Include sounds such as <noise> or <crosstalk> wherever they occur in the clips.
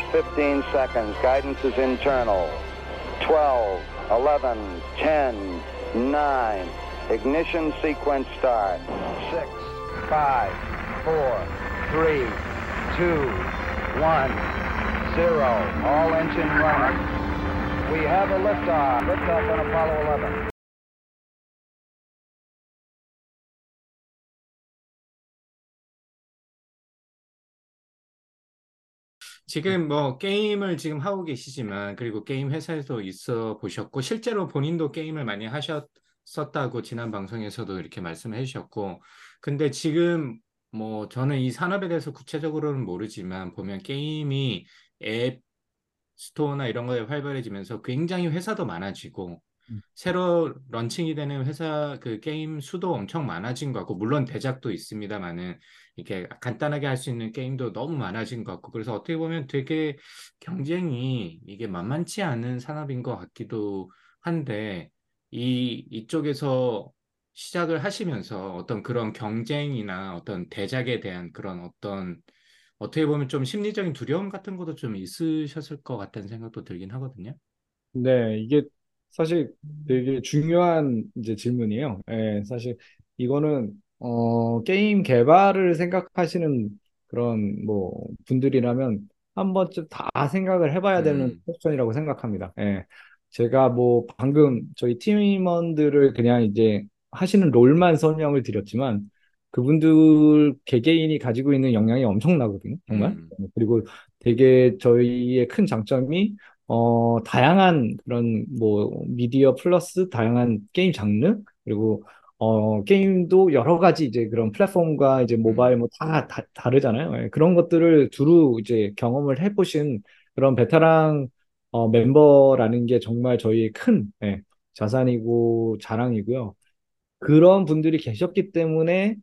at 15 seconds. Guidance is internal. 12, 11, 10, 9. Ignition sequence start. 6, 5, 4, 3, 2, 1, 0. All engine running. We have a liftoff. Liftoff on Apollo 11. 지금 뭐 게임을 지금 하고 계시지만 그리고 게임 회사에서 있어 보셨고 실제로 본인도 게임을 많이 하셨었다고 지난 방송에서도 이렇게 말씀해 주셨고 근데 지금 뭐 저는 이 산업에 대해서 구체적으로는 모르지만 보면 게임이 앱 스토어나 이런 거에 활발해지면서 굉장히 회사도 많아지고 음. 새로 런칭이 되는 회사 그 게임 수도 엄청 많아진 것 같고 물론 대작도 있습니다만은 이렇게 간단하게 할 수 있는 게임도 너무 많아진 것 같고 그래서 어떻게 보면 되게 경쟁이 이게 만만치 않은 산업인 것 같기도 한데 이 이쪽에서 시작을 하시면서 어떤 그런 경쟁이나 어떤 대작에 대한 그런 어떤 어떻게 보면 좀 심리적인 두려움 같은 것도 좀 있으셨을 것 같다는 생각도 들긴 하거든요. 네, 이게 사실 되게 중요한 이제 질문이에요. 예, 사실 이거는 어, 게임 개발을 생각하시는 그런 뭐 분들이라면 한 번쯤 다 생각을 해봐야 되는 음, question이라고 생각합니다. 예. 제가 뭐 방금 저희 팀원들을 그냥 이제 하시는 role만 설명을 드렸지만 그분들 개개인이 가지고 있는 역량이 엄청나거든요. 정말. 음, 그리고 되게 저희의 큰 장점이 어, 다양한 그런 뭐 미디어 플러스 다양한 게임 장르 그리고 어, 게임도 여러 가지 이제 그런 플랫폼과 이제 모바일 음, 뭐다 다르잖아요. 예, 그런 것들을 두루 이제 경험을 해보신 그런 베테랑 어, 멤버라는 게 정말 저희의 큰 예, 자산이고 자랑이고요. 그런 분들이 계셨기 때문에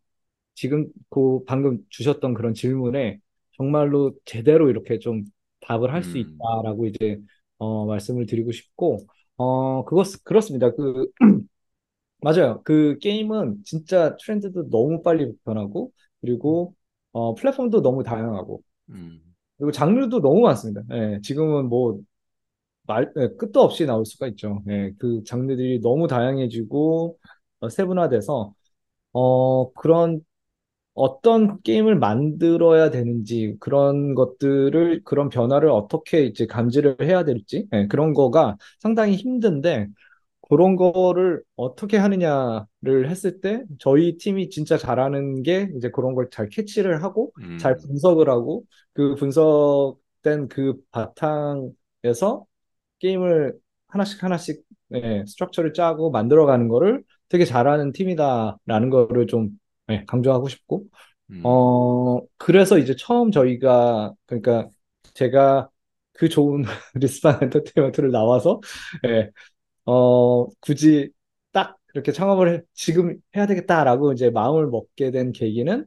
지금 그 방금 주셨던 그런 질문에 정말로 제대로 이렇게 좀 답을 할수 음, 있다라고 이제 어, 말씀을 드리고 싶고 어 그것 그렇습니다. 그 맞아요. 그 게임은 진짜 트렌드도 너무 빨리 변하고 그리고 어 플랫폼도 너무 다양하고 음, 그리고 장르도 너무 많습니다. 예, 지금은 뭐 말, 예, 끝도 없이 나올 수가 있죠. 예, 그 장르들이 너무 다양해지고 어, 세분화돼서 어 그런 어떤 게임을 만들어야 되는지 그런 것들을 그런 변화를 어떻게 이제 감지를 해야 될지 예, 그런 거가 상당히 힘든데 그런 거를 어떻게 하느냐를 했을 때 저희 팀이 진짜 잘하는 게 이제 그런 걸 잘 캐치를 하고 잘 음, 분석을 하고 그 분석된 그 바탕에서 게임을 하나씩 하나씩 예, 스트럭처를 짜고 만들어가는 거를 되게 잘하는 팀이다라는 거를 좀 예, 강조하고 싶고. 음, 어 그래서 이제 처음 저희가 그러니까 제가 그 좋은 <laughs> 리스판 엔터테인먼트를 나와서 예, 어 굳이 딱 그렇게 창업을 해- 지금 해야 되겠다라고 이제 마음을 먹게 된 계기는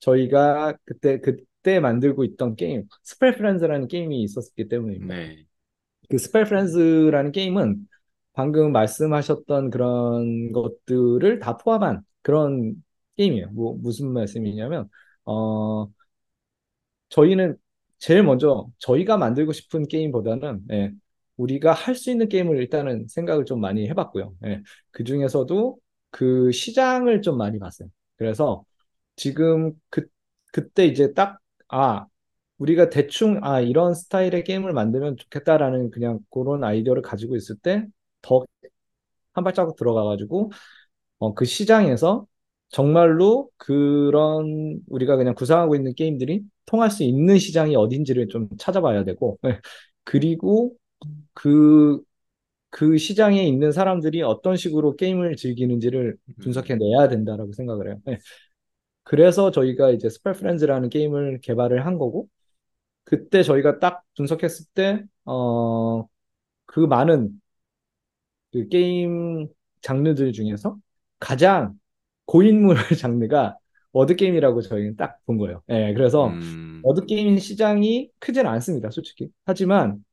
저희가 그때 그때 만들고 있던 게임 스펠 프렌즈라는 게임이 있었기 때문입니다. 네, 그 스펠 프렌즈라는 게임은 방금 말씀하셨던 그런 것들을 다 포함한 그런 게임이에요. 뭐 무슨 말씀이냐면 어 저희는 제일 먼저 저희가 만들고 싶은 게임보다는 예, 우리가 할 수 있는 게임을 일단은 생각을 좀 많이 해봤고요. 예, 그 중에서도 그 시장을 좀 많이 봤어요. 그래서 지금 그 그때 이제 딱 아 우리가 대충 아 이런 스타일의 게임을 만들면 좋겠다라는 그냥 그런 아이디어를 가지고 있을 때 더 한 발자국 들어가가지고 어, 그 시장에서 정말로 그런 우리가 그냥 구상하고 있는 게임들이 통할 수 있는 시장이 어딘지를 좀 찾아봐야 되고 네. 그리고 그 그 시장에 있는 사람들이 어떤 식으로 게임을 즐기는지를 음, 분석해 내야 된다라고 생각을 해요. 네. 그래서 저희가 이제 Spell Friends라는 게임을 개발을 한 거고 그때 저희가 딱 분석했을 때, 어, 그 많은 그 게임 장르들 중에서 가장 고인물 <laughs> 장르가 word game이라고 저희는 딱 본 거예요. 예, 그래서 음, word game 시장이 크진 않습니다, 솔직히. 하지만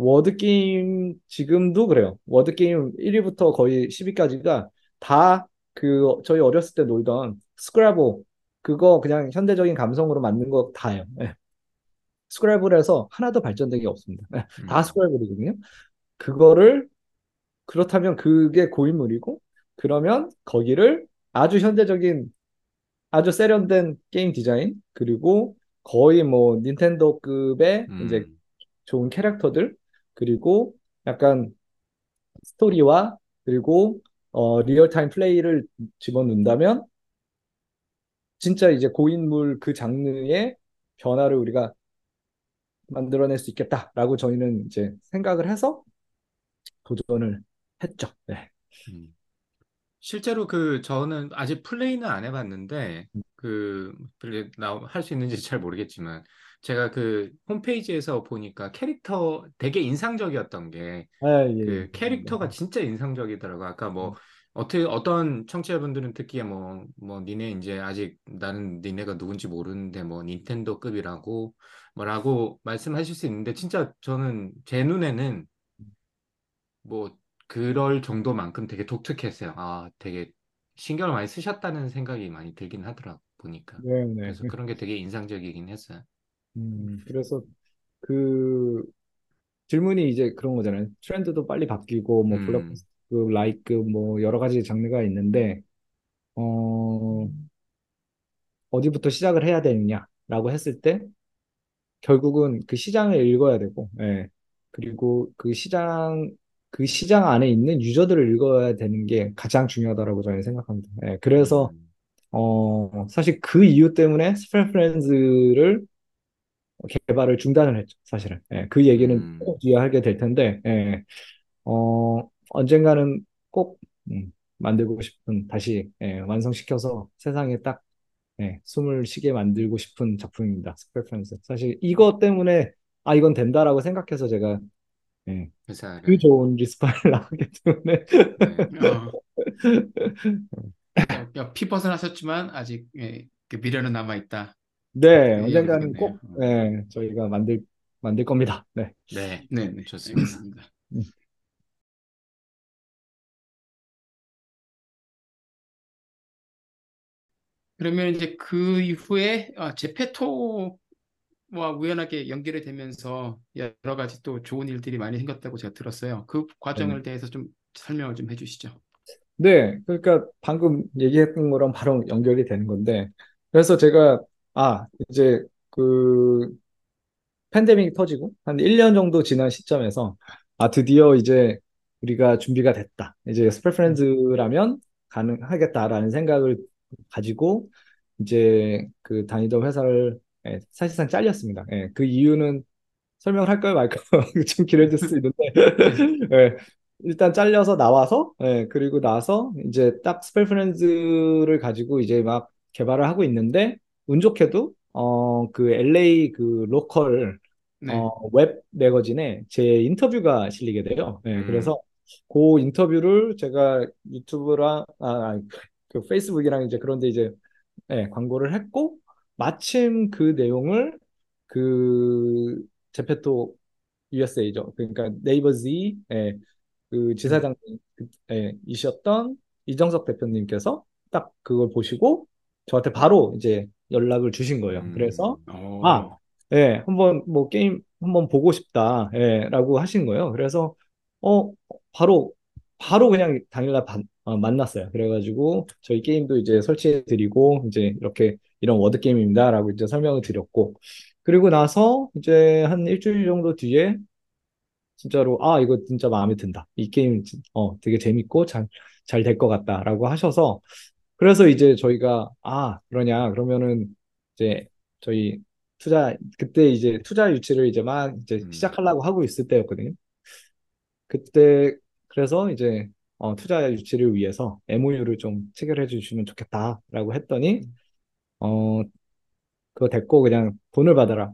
word game 지금도 그래요. word game 1위부터 거의 10위까지가 다 그 저희 어렸을 때 놀던 Scrabble 그거 그냥 현대적인 감성으로 만든 거 다예요. 예. Scrabble에서 하나도 발전된 게 없습니다. 다 음. Scrabble이거든요. 그거를 그렇다면 그게 고인물이고 그러면 거기를 아주 현대적인 아주 세련된 게임 디자인 그리고 거의 뭐 닌텐도급의 이제 음. 좋은 캐릭터들 그리고 약간 스토리와 그리고 어, real-time 플레이를 집어넣는다면 진짜 이제 고인물 그 장르의 변화를 우리가 만들어낼 수 있겠다라고 저희는 이제 생각을 해서 도전을 했죠. 네. 음. 실제로 그 저는 아직 플레이는 안 해봤는데 그할 수 있는지 잘 모르겠지만 제가 그 홈페이지에서 보니까 캐릭터 되게 인상적이었던 게 아, 예, 그 예. 캐릭터가 진짜 인상적이더라고요. 아까 뭐 어떻게 어떤 청취자분들은 듣기에 뭐뭐 니네 이제 아직 나는 니네가 누군지 모르는데 뭐 닌텐도급이라고 뭐라고 말씀하실 수 있는데 진짜 저는 제 눈에는 뭐 그럴 정도만큼 되게 독특했어요. 아, 되게 신경을 많이 쓰셨다는 생각이 많이 들긴 하더라고 보니까. 네, 네. 그래서 그런 게 되게 인상적이긴 했어요. 음, 그래서 그 질문이 이제 그런 거잖아요. 트렌드도 빨리 바뀌고 뭐 음. 블록버스터, like 뭐 여러 가지 장르가 있는데 어 어디부터 시작을 해야 되느냐라고 했을 때 결국은 그 시장을 읽어야 되고, 예. 그리고 그 시장 그 시장 안에 있는 유저들을 읽어야 되는 게 가장 중요하다라고 저는 생각합니다. 예. 그래서 음. 어 사실 그 이유 때문에 Spell Friends를 개발을 중단을 했죠, 사실은. 예, 그 얘기는 음. 꼭 뒤에 하게 될 텐데, 예, 어, 언젠가는 꼭 음, 만들고 싶은, 다시 예, 완성시켜서 세상에 딱 예, 숨을 쉬게 만들고 싶은 작품입니다. Spell Friends. 사실 이거 때문에 아 이건 된다라고 생각해서 제가 예, 그 회사를 좋은 리스파를 나가기 <laughs> 때문에 네. 어. <laughs> 어, pivot은 하셨지만 아직 예, 그 미래는 남아 있다. 네, 그 언젠가는 꼭 되겠네요. 예, 저희가 만들 만들 겁니다. 네. 네, 네, 네, 좋습니다. 음. 그러면 이제 그 이후에 아, 제페토와 우연하게 연결이 되면서 여러 가지 또 좋은 일들이 많이 생겼다고 제가 들었어요. 그 과정을 네. 대해서 좀 설명을 좀 해주시죠. 네, 그러니까 방금 얘기했던 거랑 바로 연결이 되는 건데, 그래서 제가, 아, 이제 그 팬데믹이 터지고, 한 1년 정도 지난 시점에서, 아, 드디어 이제 우리가 준비가 됐다. 이제 Spell Friends라면 가능하겠다라는 생각을 가지고, 이제 그 다니던 회사를 예, 사실상 잘렸습니다. 예, 그 이유는 설명을 할까요, 말까요? <laughs> 좀 길어질 수 있는데, <laughs> 예, 일단 잘려서 나와서, 예, 그리고 나서 이제 딱 Spell Friends를 가지고 이제 막 개발을 하고 있는데, 운 좋게도, 어, 그 LA 그 local, 네. 어, web magazine에 제 인터뷰가 실리게 돼요. 예, 음. 그래서 그 인터뷰를 제가 YouTube랑, 아, 그 Facebook이랑 이제 그런데 이제, 예, 광고를 했고, 마침 그 내용을 그 ZEPETO USA죠. 그러니까 Naver Z 예, 그 지사장이셨던 이정석 대표님께서 딱 그걸 보시고 저한테 바로 이제 연락을 주신 거예요. 음. 그래서 어, 아, 예, 한번 뭐 게임 한번 보고 싶다, 예, 라고 하신 거예요. 그래서 어 바로 바로 그냥 당일날 반- 어, 만났어요. 그래가지고 저희 게임도 이제 설치해 드리고 이제 이렇게 이런 word game입니다라고 이제 설명을 드렸고 그리고 나서 이제 한 일주일 정도 뒤에 진짜로 아 이거 진짜 마음에 든다. 이 게임 진- 어 되게 재밌고 잘 잘 될 것 같다라고 하셔서 그래서 이제 저희가 아 그러냐 그러면은 이제 저희 투자 그때 이제 투자 유치를 이제 막 이제 음. 시작하려고 하고 있을 때였거든요. 그때 그래서 이제 어, 투자 유치를 위해서 MOU를 좀 체결해 주시면 좋겠다라고 했더니 어 그거 됐고 그냥 돈을 받아라.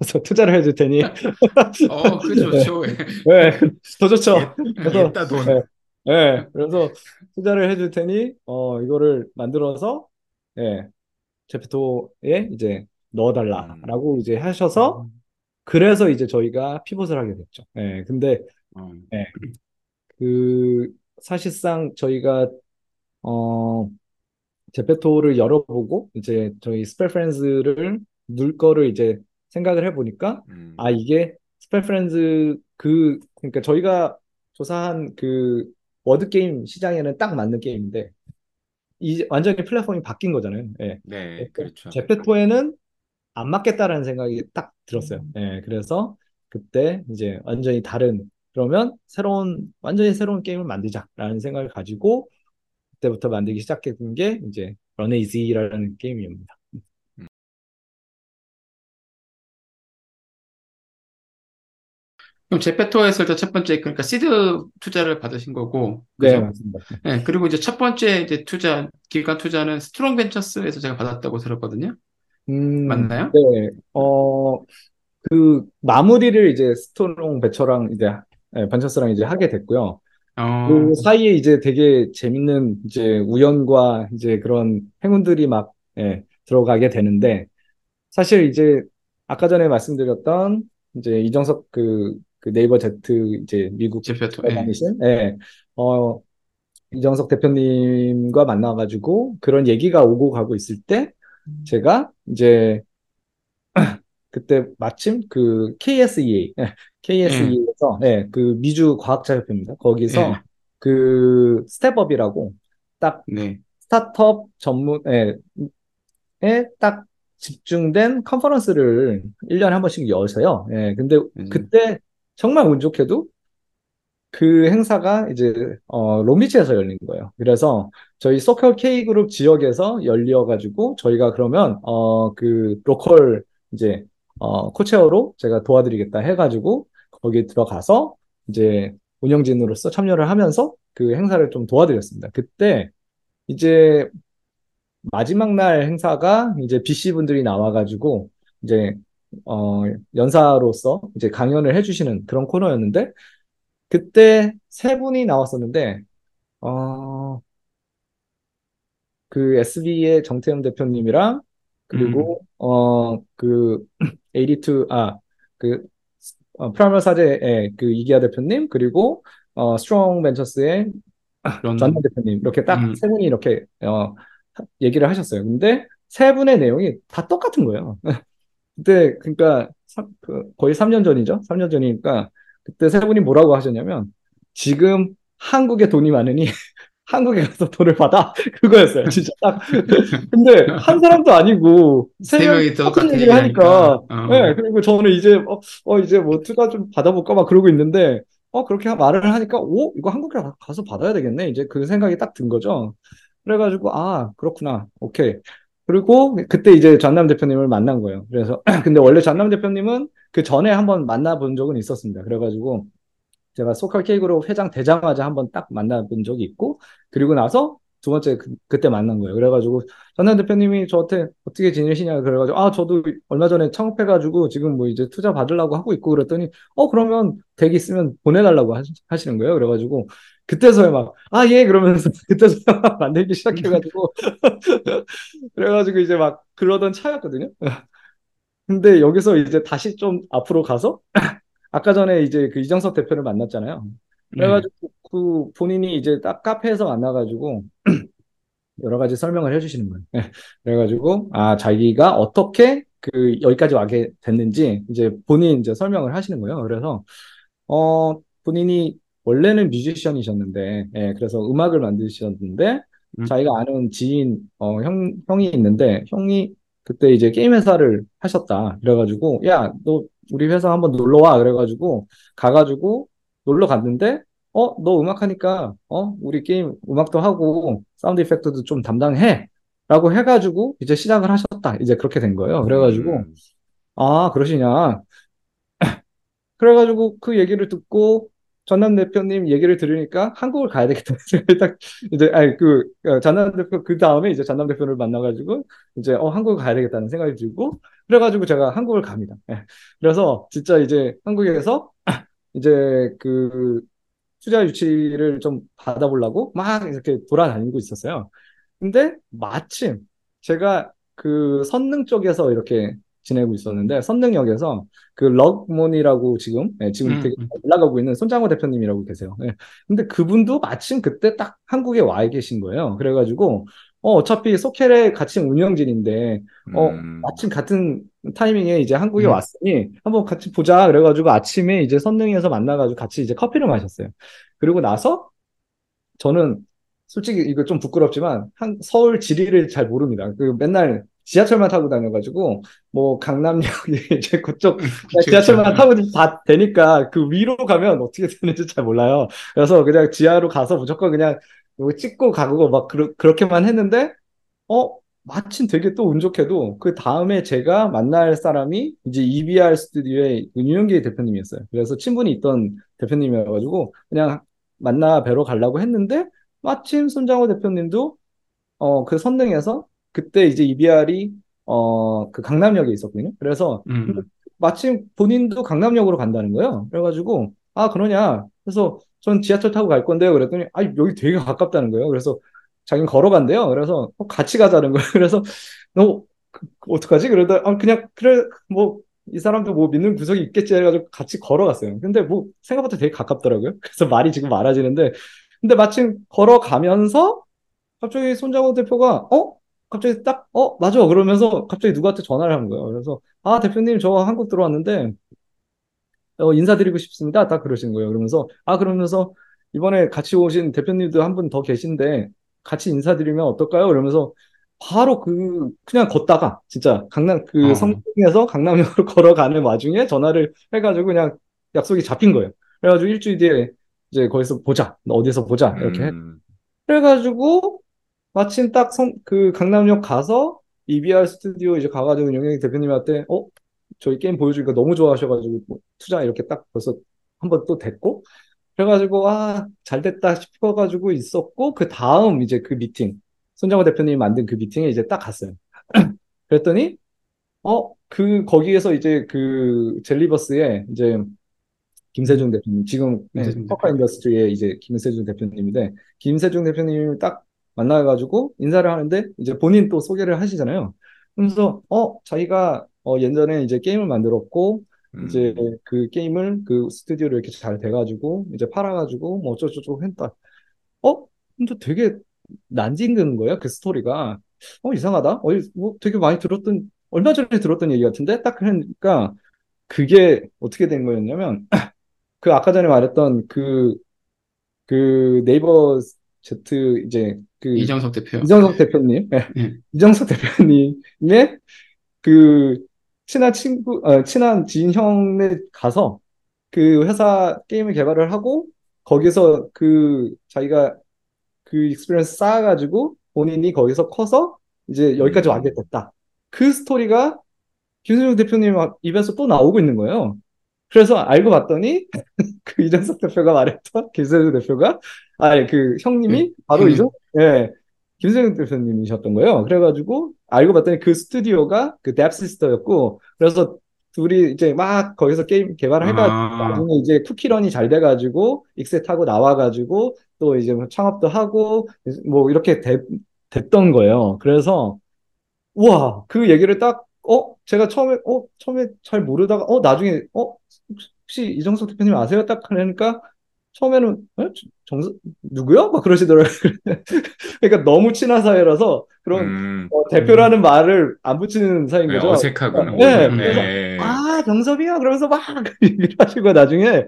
그래서 투자를 해줄 테니 어, 그 좋죠. 네, 더 좋죠. 그래서 옛다 돈. 네, 네, 그래서 투자를 해줄 테니 어 이거를 만들어서 예 ZEPETO에 이제 넣어달라라고 이제 하셔서 그래서 이제 저희가 pivot을 하게 됐죠. 예, 근데 어, 그 사실상 저희가 어 ZEPETO를 열어보고 이제 저희 Spell Friends를 넣을 거를 이제 생각을 해보니까 음. 아 이게 Spell Friends 그 그러니까 저희가 조사한 그 word game 시장에는 딱 맞는 게임인데 이 완전히 플랫폼이 바뀐 거잖아요. 예. 네, 그렇죠. ZEPETO에는 안 맞겠다라는 생각이 딱 들었어요. 예, 그래서 그때 이제 완전히 다른 그러면 새로운 완전히 새로운 게임을 만들자라는 생각을 가지고 그때부터 만들기 시작했던 게 이제 Run Age라는 게임입니다. 그럼 ZEPETO에서 일단 첫 번째 그러니까 시드 투자를 받으신 거고 네, 그죠? 맞습니다. 네, 그리고 이제 첫 번째 이제 투자 기관 투자는 Strong Ventures에서 제가 받았다고 들었거든요. 음, 맞나요? 네, 어, 그 마무리를 이제 Strong Venture랑 이제 예, Ventures랑 이제 하게 됐고요. 어, 그 사이에 이제 되게 재밌는 이제 우연과 이제 그런 행운들이 막 예, 들어가게 되는데 사실 이제 아까 전에 말씀드렸던 이제 이정석 그, 그 Naver Z 이제 미국 예. 다니신 예, 어, 이정석 대표님과 만나가지고 그런 얘기가 오고 가고 있을 때 제가 이제 <clears throat> 그때 마침 그 KSEA, <laughs> KSEA에서 예, 그 미주 과학자 협회입니다. 거기서 예. 그 Step Up이라고 딱 네. 스타트업 전문 에, 에딱 집중된 컨퍼런스를 1년에 한 번씩 여서요. 예, 근데 음. 그때 정말 운 좋게도 그 행사가 이제 어 롱비치에서 열린 거예요. 그래서 저희 SoCal K Group 지역에서 열려가지고 저희가 그러면 어 그 로컬 이제 어 co-chair로 제가 도와드리겠다 해가지고 거기 들어가서 이제 운영진으로서 참여를 하면서 그 행사를 좀 도와드렸습니다. 그때 이제 마지막 날 행사가 이제 VC 분들이 나와가지고 이제 어 연사로서 이제 강연을 해주시는 그런 코너였는데 그때 세 분이 나왔었는데 어 그 SB의 정태영 대표님이랑 그리고 어그 82 아 그 어, 프라이머 사제의 그 이기하 대표님 그리고 어 스트롱 벤처스의 존남 대표님 이렇게 딱 음. 세 분이 이렇게 어 하- 얘기를 하셨어요. 근데 세 분의 내용이 다 똑같은 거예요. 그때 그러니까 삼- 그 거의 3년 전이죠. 3년 전이니까 그때 세 분이 뭐라고 하셨냐면 지금 한국에 돈이 많으니 <laughs> 한국에 가서 돈을 받아 <laughs> 그거였어요. 진짜 딱. 근데 한 사람도 아니고 세세 명이 똑같은 얘기를 하니까 하니까. 어. 네, 그리고 저는 이제 어, 어, 이제 뭐 투자 좀 받아볼까 막 그러고 있는데 어 그렇게 말을 하니까 오 이거 한국에 가- 가서 받아야 되겠네 이제 그 생각이 딱 든 거죠. 그래가지고 아 그렇구나 오케이. 그리고 그때 이제 전남 대표님을 만난 거예요. 그래서 <clears throat> 근데 원래 전남 대표님은 그 전에 한번 만나본 적은 있었습니다. 그래가지고 제가 소컬 K그룹 회장 되자마자 한번 딱 만나본 적이 있고 그리고 나서 두 번째 그, 때 만난 거예요. 그래가지고 전남 대표님이 저한테 어떻게 지내시냐 그래가지고 아 저도 얼마 전에 창업해가지고 지금 뭐 이제 투자 받으려고 하고 있고 그랬더니 어 그러면 댁 있으면 보내달라고 하시, 하시는 거예요. 그래가지고 그때서야 막 아 예 그러면서 <laughs> 그때서야 막 만들기 시작해가지고 <laughs> 그래가지고 이제 막 그러던 차였거든요. 근데 여기서 이제 다시 좀 앞으로 가서 <clears throat> 아까 전에 이제 그 이정석 대표를 만났잖아요. 그래가지고 그 본인이 이제 딱 카페에서 만나가지고 <clears throat> 여러 가지 설명을 해주시는 거예요. 예. 그래가지고 아 자기가 어떻게 그 여기까지 와게 됐는지 이제 본인 이제 설명을 하시는 거예요. 그래서 어 본인이 원래는 뮤지션이셨는데 예, 그래서 음악을 만드셨는데 음. 자기가 아는 지인 어, 형 형이 있는데 형이 그때 이제 게임 회사를 하셨다. 그래가지고 야 너 우리 회사 한번 놀러 와. 그래가지고 가가지고 놀러 갔는데 어 너 음악하니까 어 우리 게임 음악도 하고 sound effect도 좀 담당해. 라고 해가지고 이제 시작을 하셨다. 이제 그렇게 된 거예요. 그래가지고 음, 아 그러시냐. <laughs> 그래가지고 그 얘기를 듣고 전남 대표님 얘기를 들으니까 한국을 가야 되겠다 <laughs> 딱 이제 아니 그 어, 전남 대표 그 다음에 이제 전남 대표를 만나가지고 이제 어 한국을 가야 되겠다는 생각이 들고 그래가지고 제가 한국을 갑니다. 예. 그래서 진짜 이제 한국에서 <clears throat> 이제 그 투자 유치를 좀 받아보려고 막 이렇게 돌아다니고 있었어요. 근데 마침 제가 그 선릉 쪽에서 이렇게 지내고 있었는데 선릉역에서 그 럭몬이라고 지금 예, 지금 음, 되게 음. 잘 나가고 있는 손장호 대표님이라고 계세요. 예. 근데 그분도 마침 그때 딱 한국에 와 계신 거예요. 그래가지고 어, 어차피 소켈의 같이 운영진인데 어, 음, 마침 같은 타이밍에 이제 한국에 음. 왔으니 한번 같이 보자 그래가지고 아침에 이제 선릉에서 만나가지고 같이 이제 커피를 마셨어요. 그리고 나서 저는 솔직히 이거 좀 부끄럽지만 한 서울 지리를 잘 모릅니다. 그 맨날 지하철만 타고 다녀가지고 뭐 강남역이 <laughs> 이제 그쪽 그쵸, 지하철만. 타고 다 되니까 그 위로 가면 어떻게 되는지 잘 몰라요. 그래서 그냥 지하로 가서 무조건 그냥 뭐 찍고 가고 막 그러, 그렇게만 했는데 어 마침 되게 또 운 좋게도 그 다음에 제가 만날 사람이 이제 EBR 스튜디오의 윤영기 대표님이었어요. 그래서 친분이 있던 대표님이어가지고 그냥 만나 뵈러 가려고 했는데 마침 손장호 대표님도 어 그 선릉에서 그때 이제 EBR이 어 그 강남역에 있었거든요. 그래서 음. 마침 본인도 강남역으로 간다는 거예요. 그래가지고 아 그러냐. 그래서 전 지하철 타고 갈 건데요. 그랬더니 아 여기 되게 가깝다는 거예요. 그래서 자기는 걸어간대요. 그래서 어, 같이 가자는 거예요. <laughs> 그래서 너 그, 그 어떡하지? 그러다 아 그냥 그래 뭐 이 사람도 뭐 믿는 구석이 있겠지 해가지고 같이 걸어갔어요. 근데 뭐 생각보다 되게 가깝더라고요. <laughs> 그래서 말이 지금 많아지는데 근데 마침 걸어가면서 갑자기 손장호 대표가 어? 갑자기 딱 어? 맞아 그러면서 갑자기 누구한테 전화를 한 거예요. 그래서 아 대표님 저 한국 들어왔는데 어, 인사드리고 싶습니다. 딱 그러신 거예요. 그러면서 아 그러면서 이번에 같이 오신 대표님도 한 분 더 계신데 같이 인사드리면 어떨까요? 그러면서 바로 그 그냥 걷다가 진짜 강남 그 어. 성동에서 강남역으로 <laughs> 걸어가는 와중에 전화를 해가지고 그냥 약속이 잡힌 거예요. 그래가지고 일주일 뒤에 이제 거기서 보자, 어디서 보자 이렇게 했- 음. 그래가지고 마침 딱그 강남역 가서 EBR 스튜디오 이제 가가지고 영영이 대표님한테 어? 저희 게임 보여주니까 너무 좋아하셔가지고 뭐 투자 이렇게 딱 벌써 한 번 또 됐고 그래가지고 아 잘 됐다 싶어가지고 있었고 그 다음 이제 그 미팅 손장호 대표님이 만든 그 미팅에 이제 딱 갔어요. <clears throat> 그랬더니 어? 그 거기에서 이제 그 젤리버스에 이제 김세중 대표님 지금 네, 김세중 퍼카 인더스트리의 이제 김세중 대표님인데 김세중 대표님을 딱 만나가지고 인사를 하는데 이제 본인 또 소개를 하시잖아요. 그러면서 어 자기가 어 예전에 이제 게임을 만들었고 이제 음. 그 게임을 그 스튜디오로 이렇게 잘 돼가지고 이제 팔아가지고 뭐 어쩌고저쩌고 했다. 어? 근데 되게 난징근 거예요 그 스토리가. 어 이상하다. 어, 뭐 되게 많이 들었던 얼마 전에 들었던 얘기 같은데 딱 그러니까 그게 어떻게 된 거였냐면 <clears throat> 그 아까 전에 말했던 그 그 네이버 Z 이제 그 이정석 대표. 이정석 대표님, 예, 예. 이정석 대표님의 그 친한 친구, 어, 친한 지인 형네 가서 그 회사 게임을 개발을 하고 거기서 그 자기가 그 experience 쌓아가지고 본인이 거기서 커서 이제 여기까지 음. 와게 됐다. 그 스토리가 김세중 대표님 입에서 또 나오고 있는 거예요. 그래서 알고 봤더니 그 이정석 대표가 말했던 <laughs> 김세중 대표가? 아니 그 형님이? 네, 바로 형님. 이정 예. 김세중 대표님이셨던 거예요. 그래가지고 알고 봤더니 그 스튜디오가 그 데브시스터였고 그래서 둘이 이제 막 거기서 게임 개발을 해가지고 아. 나중에 이제 쿠키런이 잘 돼가지고 익셋하고 나와가지고 또 이제 뭐 창업도 하고 뭐 이렇게 돼- 됐던 거예요. 그래서 우와 그 얘기를 딱 어? 제가 처음에 어? 처음에 잘 모르다가 어? 나중에 어 혹시 이정석 대표님 아세요? 딱 하니까 처음에는 에? 정석 누구요? 막 그러시더라고요. <laughs> 그러니까 너무 친한 사이라서 그런 음. 어, 대표라는 말을 안 붙이는 사이인 네, 거죠. 어색하구나. 네. 그래서 네. 아 정섭이야 그러면서 막 <laughs> 얘기를 하시고 나중에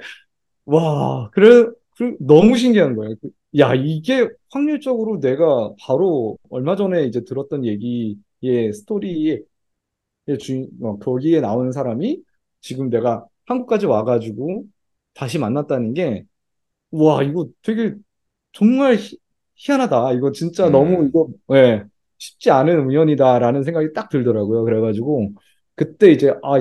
와 그래 그 너무 신기한 거예요. 그, 야 이게 확률적으로 내가 바로 얼마 전에 이제 들었던 얘기의 스토리의 주인 어, 거기에 나오는 사람이 지금 내가 한국까지 와가지고 다시 만났다는 게 와 이거 되게 정말 희, 희한하다. 이거 진짜 음. 너무 이거 예 쉽지 않은 우연이다라는 생각이 딱 들더라고요. 그래가지고 그때 이제 아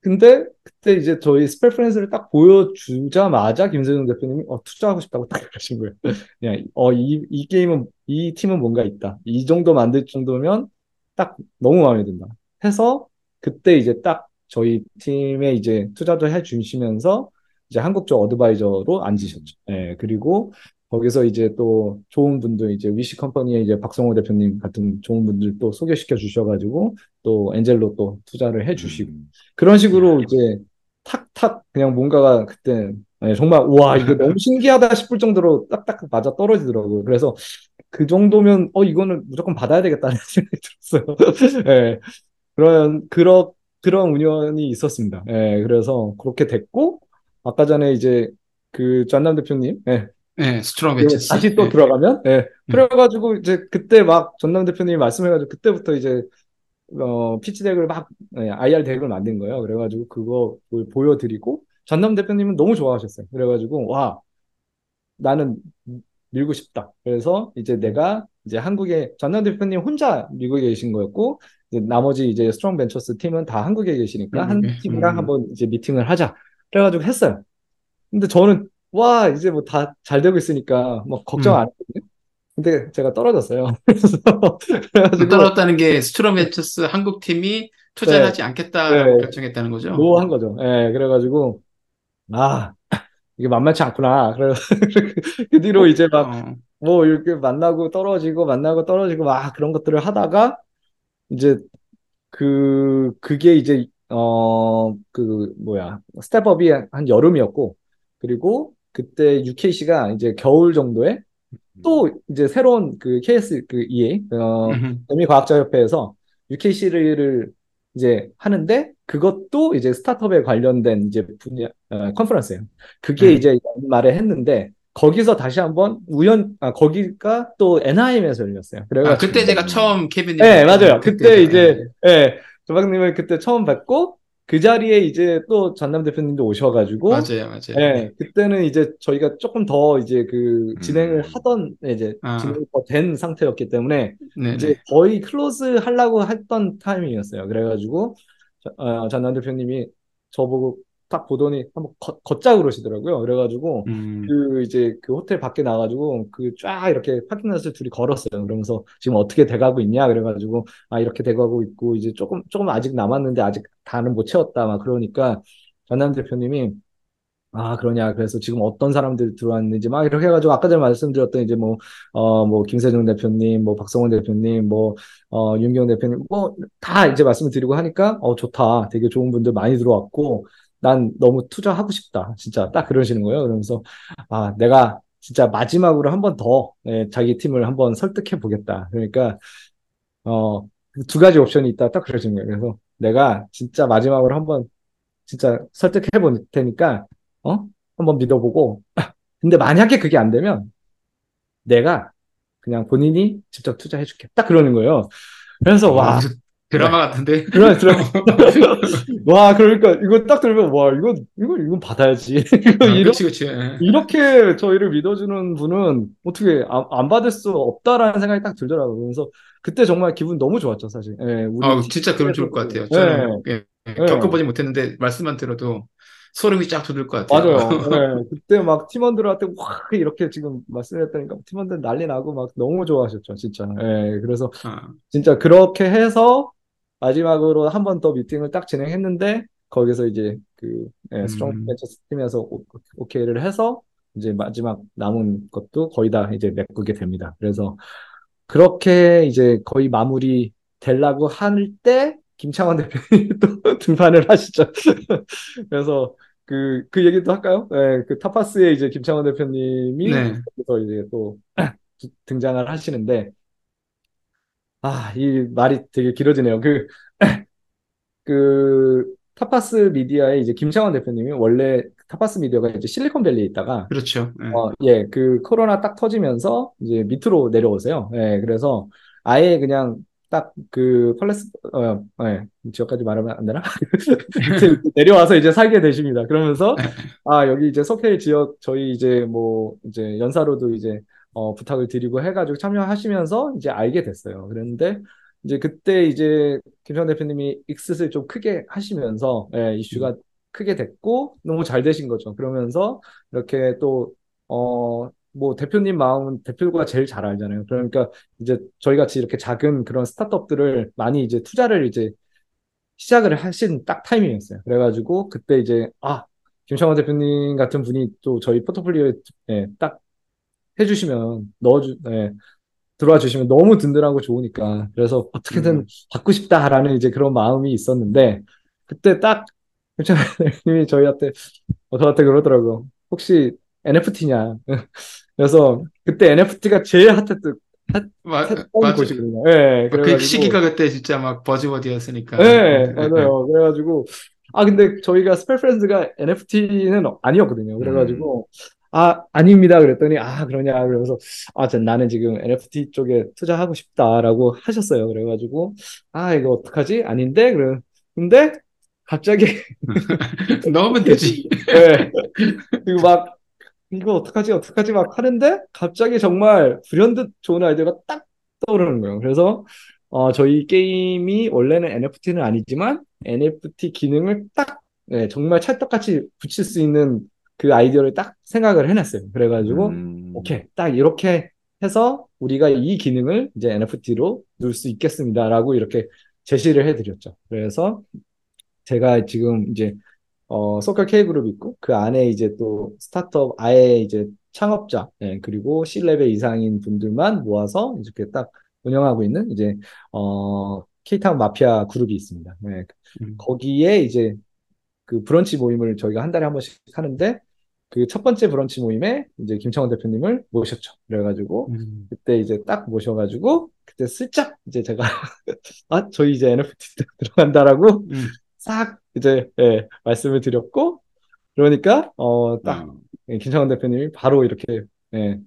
근데 그때 이제 저희 스펠 프렌즈를 딱 보여주자마자 김세중 대표님이 어, 투자하고 싶다고 딱 그러신 거예요. <laughs> 그냥 어, 이, 이 게임은 이 팀은 뭔가 있다. 이 정도 만들 정도면 딱 너무 마음에 든다. 해서 그때 이제 딱 저희 팀에 이제 투자도 해 주시면서 이제 한국 쪽 어드바이저로 앉으셨죠. 예, 그리고 거기서 이제 또 좋은 분들 이제 위시 컴퍼니의 이제 박성호 대표님 같은 좋은 분들 또 소개시켜 주셔가지고 또 엔젤로 또 투자를 해 주시고 음. 그런 식으로 이제 탁탁 그냥 뭔가가 그때 네, 정말 와 이거 너무 신기하다 싶을 정도로 딱딱 맞아 떨어지더라고요. 그래서 그 정도면 어 이거는 무조건 받아야 되겠다는 <laughs> 생각이 들었어요. 네. 그런 그런 그런 인연이 있었습니다. 예, 그래서 그렇게 됐고 아까 전에 이제 그 존남 대표님, 예, 네, 스트롱 그 벤처스. 다시 또 네. 들어가면, 예, 그래가지고 이제 그때 막 존남 대표님이 말씀해가지고 그때부터 이제 어 pitch deck을 막 예, IR 덱을 만든 거예요. 그래가지고 그거 보- 보여드리고 존남 대표님은 너무 좋아하셨어요. 그래가지고 와 나는 밀고 싶다. 그래서 이제 내가 이제 한국에 존남 대표님 혼자 미국에 계신 거였고 나머지 이제 스트롱 벤처스 팀은 다 한국에 계시니까 한 한국에? 팀이랑 음. 한번 이제 미팅을 하자. 그래가지고 했어요. 근데 저는 와 이제 뭐 다 잘 되고 있으니까 뭐 걱정 음. 안 했거든요. 근데 제가 떨어졌어요. <laughs> 그래서 떨어졌다는 게 스트롱 벤처스 한국 팀이 투자를 네. 하지 않겠다라고 네. 결정했다는 거죠. no 한 거죠. 예, 그래가지고 아 이게 만만치 않구나. 그래 <laughs> 그 뒤로 이제 막 어, 뭐 이렇게 만나고 떨어지고 만나고 떨어지고 막 그런 것들을 하다가 이제 그 그게 이제 어 그 뭐야 스텝업이 한 여름이었고 그리고 그때 UKC가 이제 겨울 정도에 또 이제 새로운 그 KS 그 EA 어 음흠. 재미과학자 협회에서 UKC를 이제 하는데 그것도 이제 스타트업에 관련된 이제 분야 어, 컨퍼런스예요. 그게 음. 이제 연말에 했는데 거기서 다시 한번 우연 아 거기가 또 NIM에서 열렸어요. 아, 그래가지고 그때 제가 처음 케빈님 네 맞아요. 그때 그때 이제 네. 예 조박님을 그때 처음 뵙고 그 자리에 이제 또 존남 대표님도 오셔가지고 맞아요, 맞아요. 예, 그때는 이제 저희가 조금 더 이제 그 진행을 음. 하던 이제 아. 진행이 더된 상태였기 때문에 네, 이제 네. 거의 close 하려고 했던 타이밍이었어요. 그래가지고 저- 어, 존남 대표님이 저보고 딱 보더니 한번 걷, 걷자 그러시더라고요. 그래가지고 음, 그 이제 그 호텔 밖에 나가지고 그 쫙 이렇게 parking lot을 둘이 걸었어요. 그러면서 지금 어떻게 돼가고 있냐? 그래가지고 아 이렇게 돼가고 있고 이제 조금 조금 아직 남았는데 아직 다는 못 채웠다. 막 그러니까 전남 대표님이 아 그러냐? 그래서 지금 어떤 사람들 들어왔는지 막 이렇게 해가지고 아까 전에 말씀드렸던 이제 뭐 어 뭐 김세중 대표님 뭐 박성원 대표님 뭐 어 윤경 대표님 뭐 다 이제 말씀을 드리고 하니까 어 좋다. 되게 좋은 분들 많이 들어왔고 난 너무 투자하고 싶다. 진짜 딱 그러시는 거예요. 그러면서 아 내가 진짜 마지막으로 한 번더 예, 자기 팀을 한 번 설득해 보겠다. 그러니까 어 두 가지 옵션이 있다. 딱 그러시는 거예요. 그래서 내가 진짜 마지막으로 한 번 진짜 설득해 볼 테니까 어? 한번 믿어보고. 근데 만약에 그게 안 되면 내가 그냥 본인이 직접 투자해 줄게. 딱 그러는 거예요. 그래서 와 무슨 드라마 같은데. 그래 들어 <laughs> 와 그러니까 이거 딱 들으면 와 이거 이거 이건 받아야지 <laughs> 이거 아, 이렇게 그치, 그치. 예. 이렇게 저희를 믿어주는 분은 어떻게 안, 안 받을 수 없다라는 생각이 딱 들더라고요. 그래서 그때 정말 기분 너무 좋았죠, 사실. 예, 우리 아, 진짜 그럼 좋을 것 같아요. 저는 예, 예, 네. 겪어보지 못했는데 말씀만 들어도 소름이 쫙 돋을 것 같아요. 맞아요. <laughs> 예, 그때 막 팀원들한테 확 이렇게 지금 말씀했다니까 팀원들 난리 나고 막 너무 좋아하셨죠, 진짜. 예, 그래서 아, 진짜 그렇게 해서 마지막으로 한 번 더 미팅을 딱 진행했는데 거기서 이제 그 예, 스트롱 음. 벤처스 팀에서 오- 오케이를 해서 이제 마지막 남은 것도 거의 다 이제 메꾸게 됩니다. 그래서 그렇게 이제 거의 마무리 되려고 할 때 김창완 대표님이 <laughs> 또 등판을 하시죠. <laughs> 그래서 그, 그 얘기도 할까요? 네, 그 타파스에 이제 김창완 대표님이 네. 이제 또 <clears throat> 등장을 하시는데 아, 이 말이 되게 길어지네요. 그, <clears throat> 그, 타파스 미디어의 이제 김창완 대표님이 원래 타파스 미디어가 이제 실리콘밸리에 있다가, 그렇죠. 예. 어, 예, 그 코로나 딱 터지면서 이제 밑으로 내려오세요. 예, 그래서 아예 그냥 딱그 펄레스, 어, 예, 지역까지 말하면 안 되나? <laughs> 내려와서 이제 살게 되십니다. 그러면서, <laughs> 아, 여기 이제 소케일 지역 저희 이제 뭐, 이제 연사로도 이제 어, 부탁을 드리고 해가지고 참여하시면서 이제 알게 됐어요. 그랬는데 이제 그때 이제 김현 대표님이 익스를 좀 크게 하시면서 예, 이슈가 크게 됐고 너무 잘 되신 거죠. 그러면서 이렇게 또 어, 뭐 대표님 마음은 대표가 제일 잘 알잖아요. 그러니까 이제 저희 같이 이렇게 작은 그런 스타트업들을 많이 이제 투자를 이제 시작을 하신 딱 타이밍이었어요. 그래가지고 그때 이제 아 김창완 대표님 같은 분이 또 저희 포트폴리오에 예, 딱 해주시면 넣어주 예, 들어와 주시면 너무 든든하고 좋으니까 그래서 어떻게든 음. 받고 싶다라는 이제 그런 마음이 있었는데 그때 딱 대표님이 <laughs> 저희한테 어, 저한테 그러더라고요. 혹시 NFT냐? <laughs> 그래서 그때 NFT가 제일 핫했던 마, 했던. 곳이거든요. 예, 그 시기가 그때 진짜 막 buzzword였으니까. 네, 맞아요. 그래가지고, 아, 근데 저희가 스펠 프렌즈가 NFT는 아니었거든요. 그래가지고, 아, 아닙니다. 그랬더니, 아, 그러냐. 그러면서, 아, 전 나는 지금 NFT 쪽에 투자하고 싶다라고 하셨어요. 그래가지고, 아, 이거 어떡하지? 아닌데? 그래. 근데, 갑자기, <laughs> 넣으면 되지. 예. 그리고 막, 이거 어떡하지? 어떡하지? 막 하는데, 갑자기 정말 불현듯 좋은 아이디어가 딱 떠오르는 거예요. 그래서, 어, 저희 게임이 원래는 NFT는 아니지만 NFT 기능을 딱 네, 정말 찰떡같이 붙일 수 있는 그 아이디어를 딱 생각을 해냈어요. 그래가지고 음. 오케이 딱 이렇게 해서 우리가 이 기능을 이제 NFT로 넣을 수 있겠습니다라고 이렇게 제시를 해드렸죠. 그래서 제가 지금 이제 어, Social K 그룹 있고 그 안에 이제 또 스타트업 아예 이제 창업자 예, 그리고 C level 이상인 분들만 모아서 이렇게 딱 운영하고 있는 이제 어 K-Town Mafia 그룹이 있습니다. 네. 음. 거기에 이제 그 브런치 모임을 저희가 한 달에 한 번씩 하는데 그 첫 번째 브런치 모임에 이제 김창원 대표님을 모셨죠. 그래가지고 음. 그때 이제 딱 모셔가지고 그때 슬쩍 이제 제가 <laughs> 아 저희 이제 NFT <laughs> 들어간다라고 음. 싹 이제 예, 말씀을 드렸고 그러니까 어딱 음. 예, 김창원 대표님이 바로 이렇게 예,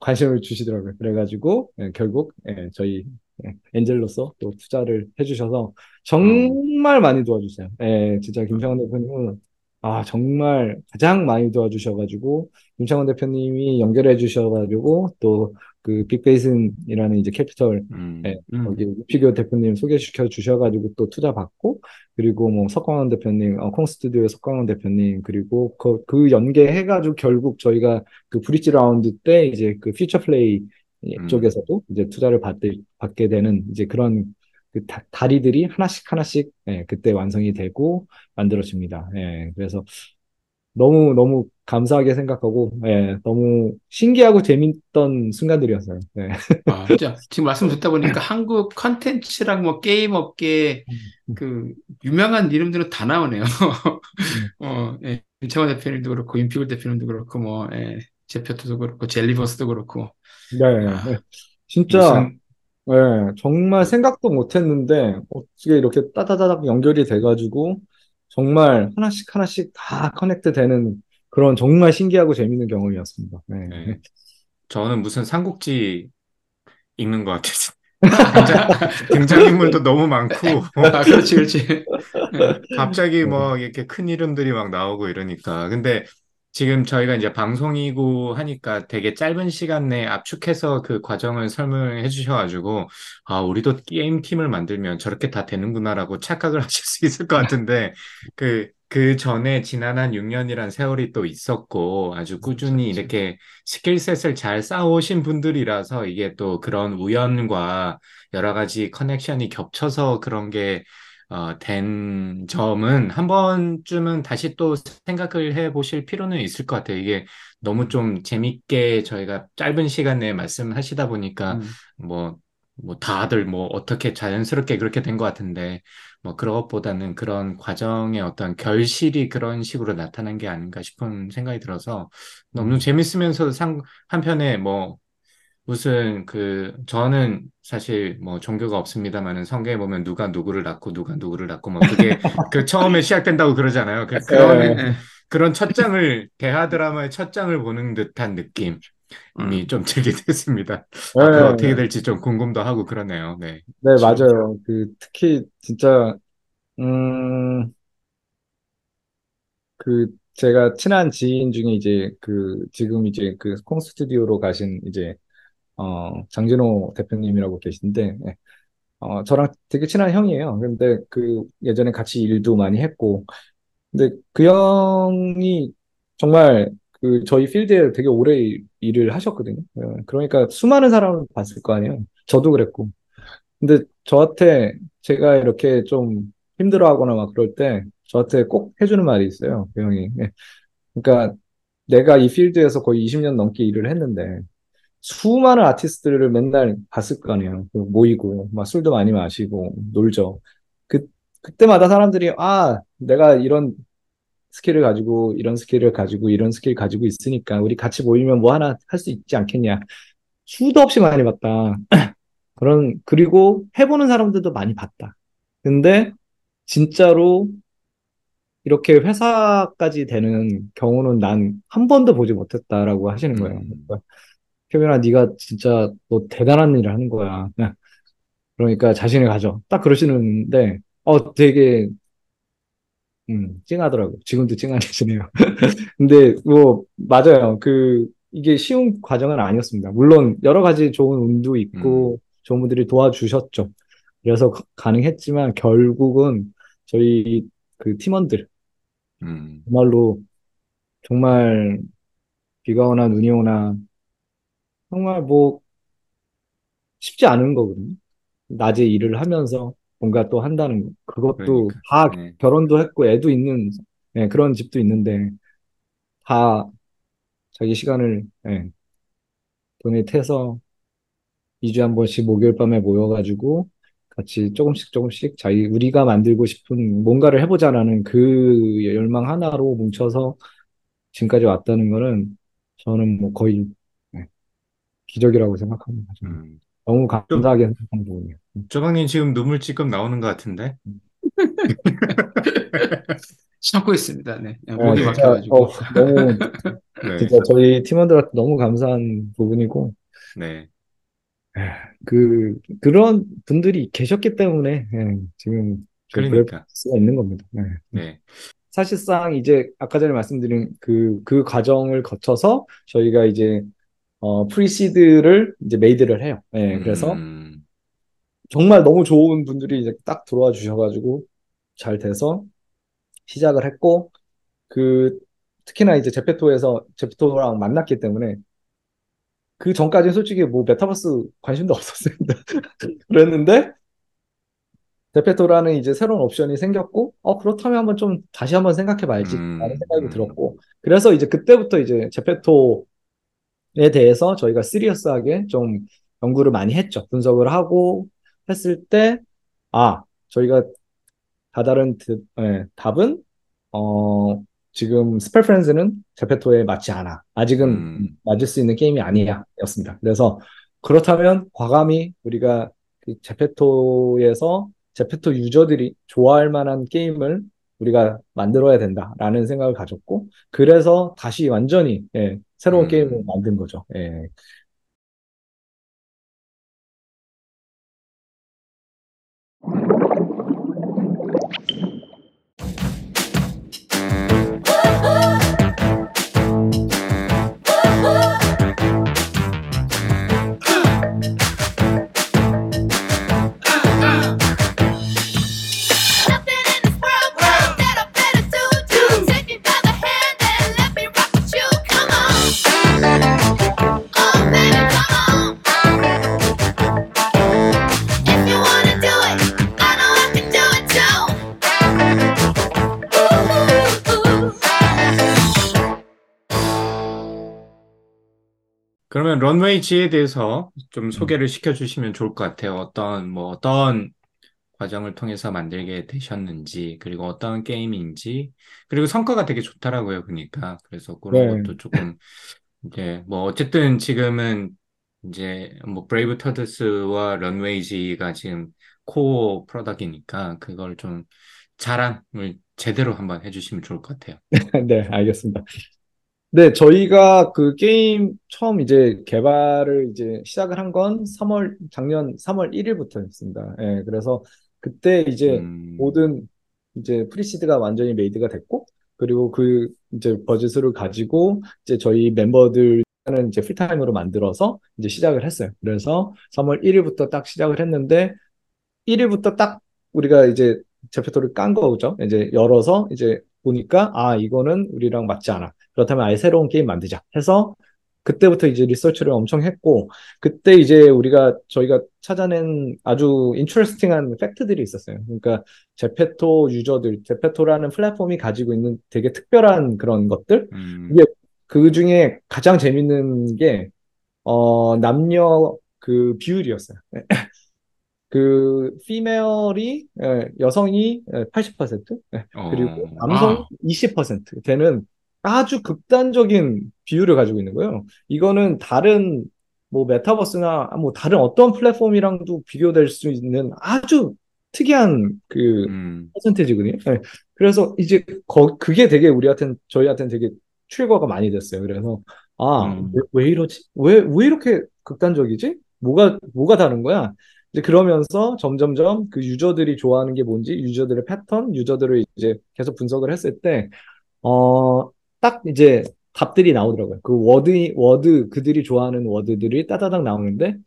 관심을 주시더라고요. 그래가지고 예, 결국 예, 저희 예, 엔젤로서 또 투자를 해주셔서 정말 많이 도와주세요. 예, 진짜 김창원 대표님은 아 정말 가장 많이 도와주셔가지고 김창원 대표님이 연결해 주셔가지고 또 그 빅베이슨이라는 이제 캐피털 음. 예, 음. 거기 우피교 대표님 소개시켜 주셔가지고 또 투자 받고 그리고 뭐 석광원 대표님, 어, 콩스튜디오의 석광원 대표님 그리고 그, 그 연계해가지고 결국 저희가 그 브릿지 라운드 때 이제 그 퓨처 플레이 음. 쪽에서도 이제 투자를 받게, 받게 되는 이제 그런 그 다, 다리들이 하나씩 하나씩 예, 그때 완성이 되고 만들어집니다. 예, 그래서 너무 너무 감사하게 생각하고 예, 너무 신기하고 재밌던 순간들이었어요. 예. 아, 진짜 지금 말씀 듣다 보니까 <laughs> 한국 컨텐츠랑 뭐 게임 업계 그 유명한 이름들은 다 나오네요. <laughs> 어, 예. 김창원 대표님도 그렇고 임피글 대표님도 그렇고 뭐 예. 제표토도 그렇고 젤리버스도 그렇고 네, 아, 네. 진짜 무슨 네, 정말 생각도 못 했는데 어떻게 이렇게 따다다닥 연결이 돼가지고 정말 하나씩 하나씩 다 커넥트 되는 그런 정말 신기하고 재밌는 경험이었습니다. 네. 네. 저는 무슨 삼국지 읽는 것. <laughs> 등장, 등장인물도 너무 많고 아, 그렇지, 그렇지. 예. 갑자기 뭐 이렇게 큰 이름들이 막 나오고 이러니까. 근데 지금 저희가 이제 방송이고 하니까 되게 짧은 시간 내에 압축해서 그 과정을 설명해 주셔가지고, 아, 우리도 게임 팀을 만들면 저렇게 다 되는구나라고 착각을 <laughs> 하실 수 있을 것 같은데, 그, 그 전에 지난 한 6년이란 세월이 또 있었고, 아주 꾸준히 그렇죠. 이렇게 skill set을 잘 쌓아오신 분들이라서 이게 또 그런 우연과 여러 가지 connection이 겹쳐서 그런 게 어, 된 점은 한 번쯤은 다시 또 생각을 해 보실 필요는 있을 것 같아요. 이게 너무 좀 재밌게 저희가 짧은 시간 내에 말씀하시다 보니까 음. 뭐, 뭐 다들 뭐 어떻게 자연스럽게 그렇게 된 것 같은데 뭐 그런 것보다는 그런 과정의 어떤 결실이 그런 식으로 나타난 게 아닌가 싶은 생각이 들어서 너무 재밌으면서도 상, 한편에 뭐 무슨 그 저는 사실 뭐 종교가 없습니다만은 성경에 보면 누가 누구를 낳고 누가 누구를 낳고 뭐 그게 <laughs> 그 처음에 시작된다고 그러잖아요. 그, 그런 네. 예. 그런 첫 장을 대하 드라마의 첫 장을 보는 듯한 느낌이 음. 좀 들게 됐습니다. 네, 앞으로 어떻게 네. 될지 좀 궁금도 하고 그러네요. 네. 네, 맞아요. 그 특히 진짜 음, 그 제가 친한 지인 중에 이제 그 지금 이제 그 콩 스튜디오로 가신 이제 어 장진호 대표님이라고 계신데 예. 어 저랑 되게 친한 형이에요. 근데 그 예전에 같이 일도 많이 했고 근데 그 형이 정말 그 저희 필드에 되게 오래 일- 일을 하셨거든요. 예, 그러니까 수많은 사람을 봤을 거 아니에요. 저도 그랬고. 근데 저한테 제가 이렇게 좀 힘들어하거나 막 그럴 때 저한테 꼭 해주는 말이 있어요. 그 형이. 예. 그러니까 내가 이 필드에서 거의 20년 넘게 일을 했는데 수많은 아티스트들을 맨날 봤을 거 아니에요. 그 모이고 막 술도 많이 마시고 놀죠. 그 그때마다 사람들이 아 내가 이런 skill을 가지고 이런 skill을 가지고 이런 스킬 가지고 있으니까 우리 같이 모이면 뭐 하나 할 수 있지 않겠냐. 수도 없이 많이 봤다. <clears throat> 그런, 그리고 해보는 사람들도 많이 봤다. 근데 진짜로 이렇게 회사까지 되는 경우는 난 한 번도 보지 못했다라고 하시는 거예요. 음. 케빈아, 네가 진짜 너 대단한 일을 하는 거야. 네. <laughs> 그러니까 자신을 가져. 딱 그러시는데, 어, 되게, 음, 찡하더라고요. 지금도 찡하시네요. <laughs> 근데, 뭐, 맞아요. 그, 이게 쉬운 과정은 아니었습니다. 물론, 여러 가지 좋은 운도 있고, 좋은 분들이 도와주셨죠. 그래서 가- 가능했지만, 결국은 저희 그 팀원들, 음, 정말로, 정말 비가 오나 눈이 오나, 정말 뭐, 쉽지 않은 거거든요. 낮에 일을 하면서 뭔가 또 한다는 거. 그것도 그러니까. 다 네. 결혼도 했고 애도 있는 예, 그런 집도 있는데 다 자기 시간을 예, 도네이트해서 2주에 한 번씩 목요일 밤에 모여가지고 같이 조금씩 조금씩 자기 우리가 만들고 싶은 뭔가를 해보자라는 그 열망 하나로 뭉쳐서 지금까지 왔다는 거는 저는 뭐 거의 예, 기적이라고 생각합니다. 음. 너무 감사하게 생각하는 부분이에요. 조방님 지금 눈물 찔끔 나오는 것 같은데? <laughs> 참고 있습니다. 네. 예, 목이 진짜 막혀가지고. 어, 너무 <laughs> 네, 진짜 저희 팀원들한테 너무 감사한 부분이고, 네, 그, 그런 분들이 계셨기 때문에, 예, 지금 저 그러니까. 수가 있는 겁니다. 예. 네, 사실상 이제 아까 전에 말씀드린 그, 그 과정을 거쳐서 저희가 이제, 어, pre-seed를 이제 made를 해요. 예, 그래서 음, 정말 너무 좋은 분들이 이제 딱 들어와 주셔가지고 잘 돼서 시작을 했고, 그, 특히나 이제 제페토에서 제페토랑 만났기 때문에 그 전까지는 솔직히 뭐 메타버스 관심도 <laughs> 없었습니다. 그랬는데 제페토라는 이제 새로운 옵션이 생겼고 어 그렇다면 한번 좀 다시 한번 생각해 봐야지 음, 라는 생각이 음. 들었고 그래서 이제 그때부터 이제 제페토에 대해서 저희가 serious하게 좀 연구를 많이 했죠. 분석을 하고 했을 때 아 저희가 다다른 드- 예, 답은 어 지금 Spell Friends는 제페토에 맞지 않아. 아직은 음. 맞을 수 있는 게임이 아니야. 였습니다. 그래서 그렇다면 과감히 우리가 그 제페토에서 제페토 유저들이 좋아할 만한 게임을 우리가 만들어야 된다라는 생각을 가졌고 그래서 다시 완전히 예, 새로운 음. 게임을 만든 거죠. 예. 그러면 Runway Z에 대해서 좀 소개를 시켜주시면 좋을 것 같아요. 어떤, 뭐, 어떤 과정을 통해서 만들게 되셨는지, 그리고 어떤 게임인지, 그리고 성과가 되게 좋더라고요, 그러니까. 그래서 그런 네. 것도 조금, 이제, 뭐, 어쨌든 지금은 이제, 뭐, 브레이브 터드스와 런웨이 G가 지금 core product이니까, 그걸 좀 자랑을 제대로 한번 해주시면 좋을 것 같아요. <laughs> 네, 알겠습니다. 네, 저희가 그 게임 처음 이제 개발을 이제 시작을 한 건 3월, 작년 3월 1일부터였습니다. 예, 그래서 그때 이제 음, 모든 이제 pre-seed가 완전히 made가 됐고, 그리고 그 이제 버짓을 가지고 이제 저희 멤버들은 이제 full-time으로 만들어서 이제 시작을 했어요. 그래서 3월 1일부터 딱 시작을 했는데, 1일부터 딱 우리가 이제 제페토를 깐 거죠. 이제 열어서 이제 보니까 아 이거는 우리랑 맞지 않아. 그렇다면 아예 새로운 게임 만들자 해서 그때부터 이제 리서치를 엄청 했고 그때 이제 우리가 저희가 찾아낸 아주 interesting한 fact들이 있었어요. 그러니까 제페토 유저들, 제페토라는 플랫폼이 가지고 있는 되게 특별한 그런 것들 음, 이게 그 중에 가장 재밌는 게, 어, 남녀 그 비율이었어요. <laughs> 그, 피메얼이, 예, 여성이 예, 80%, 예, 그리고 어, 남성이 아. 20% 되는 아주 극단적인 비율을 가지고 있는 거예요. 이거는 다른 뭐 메타버스나 뭐 다른 어떤 플랫폼이랑도 비교될 수 있는 아주 특이한 그 음, 퍼센테이지거든요. 네. 그래서 이제 거, 그게 되게 우리한테는 저희한테는 되게 트리거가 많이 됐어요. 그래서 아, 음. 왜, 왜 이러지? 왜, 왜 이렇게 극단적이지? 뭐가 뭐가 다른 거야? 이제 그러면서 점점점 그 유저들이 좋아하는 게 뭔지, 유저들의 패턴, 유저들을 이제 계속 분석을 했을 때, 어, 딱 이제 답들이 나오더라고요. 그 word, word, 그들이 좋아하는 word들이 따다닥 나오는데,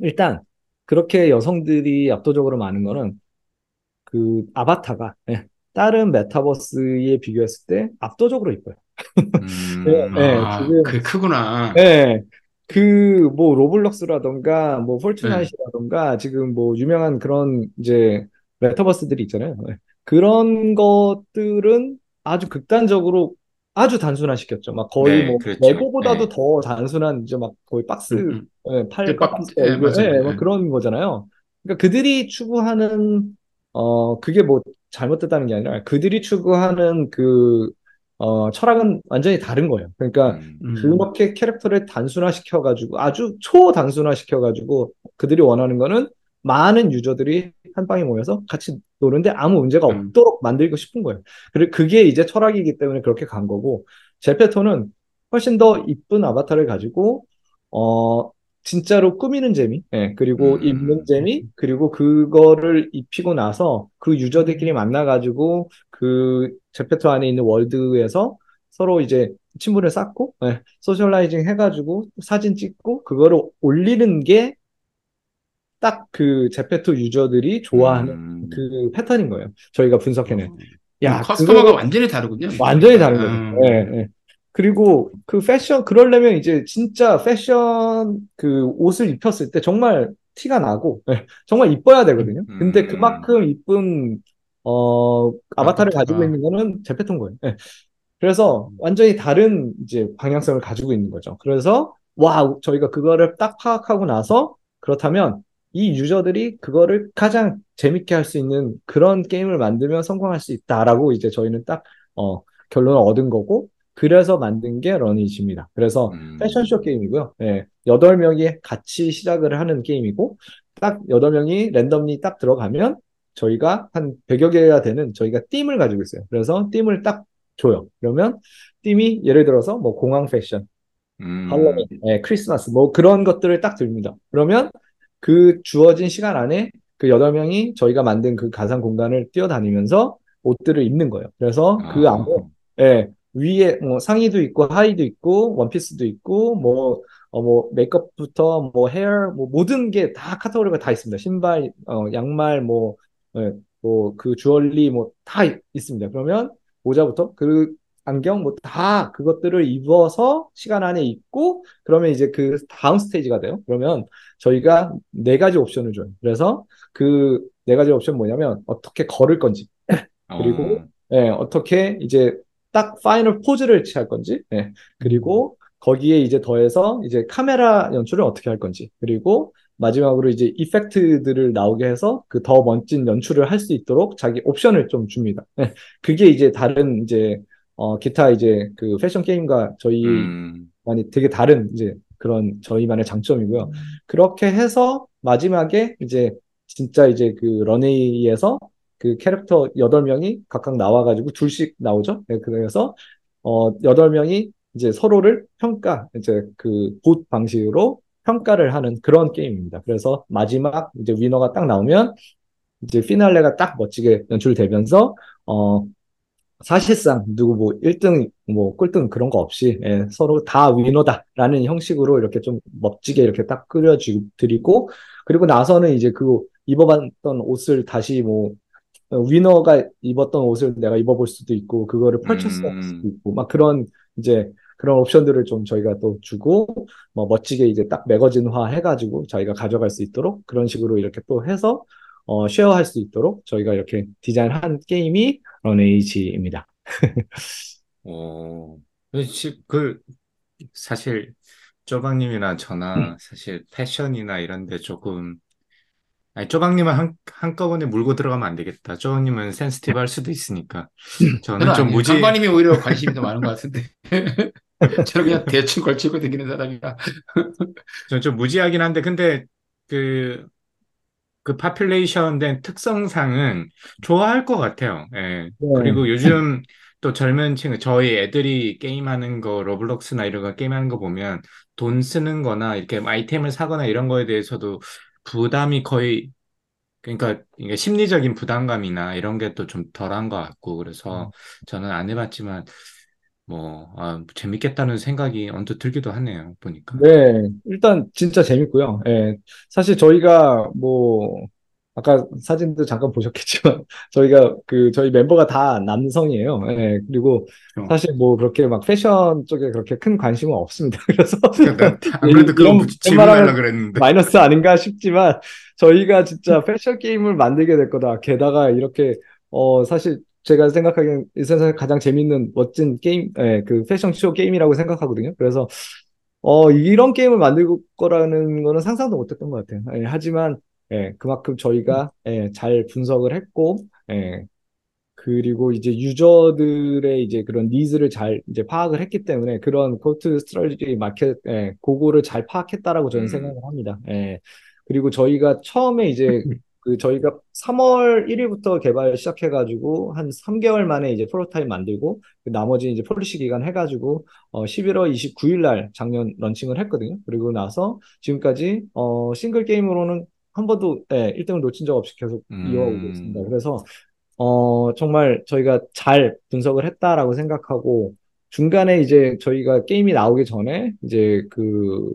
일단, 그렇게 여성들이 압도적으로 많은 거는 그 아바타가, 예, 다른 메타버스에 비교했을 때 압도적으로 이뻐요. 음, 네, <laughs> 네. 아, 지금- 그게 크구나. 네. 그, 뭐, Roblox라던가, 뭐, Fortnite이라던가, 지금 뭐, 유명한 그런, 이제, 메타버스들이 있잖아요. 네. 그런 것들은 아주 극단적으로 아주 단순화시켰죠. 막 거의 네, 뭐, 그렇죠. 레고보다도 네. 더 단순한, 이제 막 거의 박스, 음, 음. 예, 팔, 그 박- 박스, 예, 얼굴, 맞아요. 예, 뭐 예. 그런 거잖아요. 그러니까 그들이 추구하는, 어, 그게 뭐, 잘못됐다는 게 아니라, 그들이 추구하는 그, 어, 철학은 완전히 다른 거예요. 그러니까, 음, 음. 그렇게 캐릭터를 단순화시켜가지고 아주 초단순화시켜가지고 그들이 원하는 거는 많은 유저들이 한 방에 모여서 같이 노는데 아무 문제가 음. 없도록 만들고 싶은 거예요. 그리고 그게 이제 철학이기 때문에 그렇게 간 거고 제페토는 훨씬 더 이쁜 아바타를 가지고 어 진짜로 꾸미는 재미, 예, 그리고 음. 입는 재미, 그리고 그거를 입히고 나서 그 유저들끼리 만나가지고 그 제페토 안에 있는 월드에서 서로 이제 친분을 쌓고, 예, socializing 해가지고 사진 찍고 그거를 올리는 게 딱 그 제페토 유저들이 좋아하는 음. 그 패턴인 거예요. 저희가 분석해낸. 어. 야, customer가 그거 완전히 다르군요. 완전히 다른 거죠. 음. 예, 예. 그리고 그 패션, 그러려면 이제 진짜 패션 그 옷을 입혔을 때 정말 티가 나고, 예, 정말 이뻐야 되거든요. 근데 음. 그만큼 이쁜, 어, 아바타를. 가지고 있는 거는 제페토인 거예요. 예. 그래서 완전히 다른 이제 방향성을 가지고 있는 거죠. 그래서, 와, 저희가 그거를 딱 파악하고 나서, 그렇다면 이 유저들이 그거를 가장 재밌게 할 수 있는 그런 게임을 만들면 성공할 수 있다라고 이제 저희는 딱, 어, 결론을 얻은 거고, 그래서 만든 게 러니지입니다. 그래서 음. 패션쇼 게임이고요. 예, 8명이 같이 시작을 하는 게임이고, 딱 8명이 랜덤리 딱 들어가면 저희가 한 100여 개가 되는 저희가 띠을 가지고 있어요. 그래서 띠을 딱 줘요. 그러면 띠이 예를 들어서 뭐 공항 패션, 음. 할로윈, 예, 크리스마스 뭐 그런 것들을 딱 듭니다. 그러면 그 주어진 시간 안에 그 8명이 저희가 만든 그 가상 공간을 뛰어다니면서 옷들을 입는 거예요. 그래서 그 아. 안에 예, 위에 뭐 상의도 있고 하의도 있고 원피스도 있고 뭐 어, 뭐 메이크업부터 뭐 헤어 뭐 모든 게 다 카테고리가 다 있습니다. 신발, 어, 양말 뭐 예, 뭐 그 주얼리 뭐 다 있습니다. 그러면 모자부터 그 안경 뭐 다 그것들을 입어서 시간 안에 입고 그러면 이제 그 다음 스테이지가 돼요. 그러면 저희가 네 가지 옵션을 줘요. 그래서 그 네 가지 옵션 뭐냐면 어떻게 걸을 건지 그리고 어. 예, 어떻게 이제 딱 final 포즈를 취할 건지, 예, 그리고 거기에 이제 더해서 이제 카메라 연출을 어떻게 할 건지, 그리고 마지막으로 이제 effect들을 나오게 해서 그 더 멋진 연출을 할 수 있도록 자기 옵션을 좀 줍니다. 예, 그게 이제 다른 이제 어 기타 이제 그 패션 게임과 저희 음. 많이 되게 다른 이제 그런 저희만의 장점이고요. 그렇게 해서 마지막에 이제 진짜 이제 그 런웨이에서 그 캐릭터 8명이 각각 나와가지고 둘씩 나오죠. 네, 그래서 어 8명이 이제 서로를 평가 이제 그 봇 방식으로 평가를 하는 그런 게임입니다. 그래서 마지막 이제 위너가 딱 나오면 이제 피날레가 딱 멋지게 연출되면서 어 사실상 누구 뭐 1등 뭐 꼴등 그런 거 없이 예, 서로 다 위너다라는 형식으로 이렇게 좀 멋지게 이렇게 딱 그려드리고 그리고 나서는 이제 그 입어봤던 옷을 다시 뭐 어, 위너가 입었던 옷을 내가 입어볼 수도 있고 그거를 할 음. 수도 있고 막 그런 이제 그런 옵션들을 좀 저희가 또 주고 뭐 멋지게 이제 딱 매거진화 해가지고 저희가 가져갈 수 있도록 그런 식으로 이렇게 또 해서 어, 쉐어할 수 있도록 저희가 이렇게 디자인한 게임이 런에이지입니다. <laughs> 어, 시- 그, 사실, 쪼박님이나 저나 사실 패션이나 이런 데 조금, 아니, 쪼박님은 한, 한꺼번에 물고 들어가면 안 되겠다. 쪼박님은 sensitive 할 수도 있으니까. <laughs> 저는 저는 좀 아니에요. 무지, 강관님이 오히려 관심이 더 많은 것 같은데. <laughs> 저는 그냥 대충 걸치고 다니는 사람이라. 좀, 좀 무지하긴 한데, 근데 그, 그 population 된 특성상은 좋아할 것 같아요. 예. 네. 그리고 요즘 또 젊은 층, 저희 애들이 게임하는 거, 로블록스나 이런 거 게임하는 거 보면 돈 쓰는 거나 이렇게 아이템을 사거나 이런 거에 대해서도 부담이 거의, 그러니까 이게 심리적인 부담감이나 이런 게 또 좀 덜한 것 같고, 그래서 저는 안 해봤지만, 뭐, 아, 재밌겠다는 생각이 언뜻 들기도 하네요, 보니까. 네, 일단 진짜 재밌고요. 예, 사실 저희가 뭐 아까 사진도 잠깐 보셨겠지만 <laughs> 저희가 그 저희 멤버가 다 남성이에요. 예, 그리고 어. 사실 뭐 그렇게 막 패션 쪽에 그렇게 큰 관심은 없습니다. <laughs> 그래서 난 아무래도 그런 이런 질문하려고 웬만하면 그랬는데. 마이너스 아닌가 싶지만 저희가 진짜 패션 게임을 만들게 될 거다. 게다가 이렇게 어 사실 제가 생각하기엔 이 세상에 가장 재밌는 멋진 게임, 예, 그 패션 쇼 게임이라고 생각하거든요. 그래서 어 이런 게임을 만들 거라는 거는 상상도 못했던 것 같아요. 예, 하지만 예, 그만큼 저희가 예, 잘 분석을 했고, 예, 그리고 이제 유저들의 이제 그런 니즈를 잘 이제 파악을 했기 때문에 그런 go-to strategy market, 예, 그거를 잘 파악했다라고 저는 음. 생각을 합니다. 예. 그리고 저희가 처음에 이제 <laughs> 그 저희가 3월 1일부터 개발 시작해가지고 한 3개월 만에 이제 프로타입 만들고 그 나머지 이제 polish 기간 해가지고 어 11월 29일 날 작년 런칭을 했거든요. 그리고 나서 지금까지 어 싱글 게임으로는 한 번도 예, 1등을 놓친 적 없이 계속 음. 이어오고 있습니다. 그래서 어 정말 저희가 잘 분석을 했다라고 생각하고 중간에 이제 저희가 게임이 나오기 전에 이제 그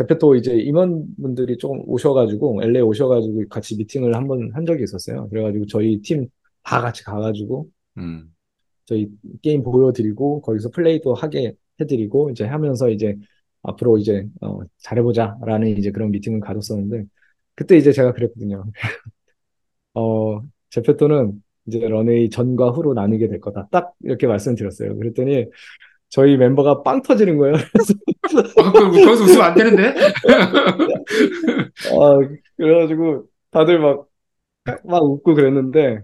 제페토 이제 임원분들이 조금 오셔가지고 LA 오셔가지고 같이 미팅을 한 번 한 적이 있었어요. 그래가지고 저희 팀 다 같이 가가지고 음. 저희 게임 보여드리고 거기서 플레이도 하게 해드리고 이제 하면서 이제 앞으로 이제 어, 잘해보자라는 이제 그런 미팅을 가졌었는데 그때 이제 제가 그랬거든요. <laughs> 어 제페토는 이제 런웨이 전과 후로 나뉘게 될 거다. 딱 이렇게 말씀드렸어요. 그랬더니 저희 멤버가 빵 터지는 거예요. <laughs> 아, 그, 거기서 웃으면 안 되는데? 어, <laughs> 그래가지고 다들 막, 막 웃고 그랬는데,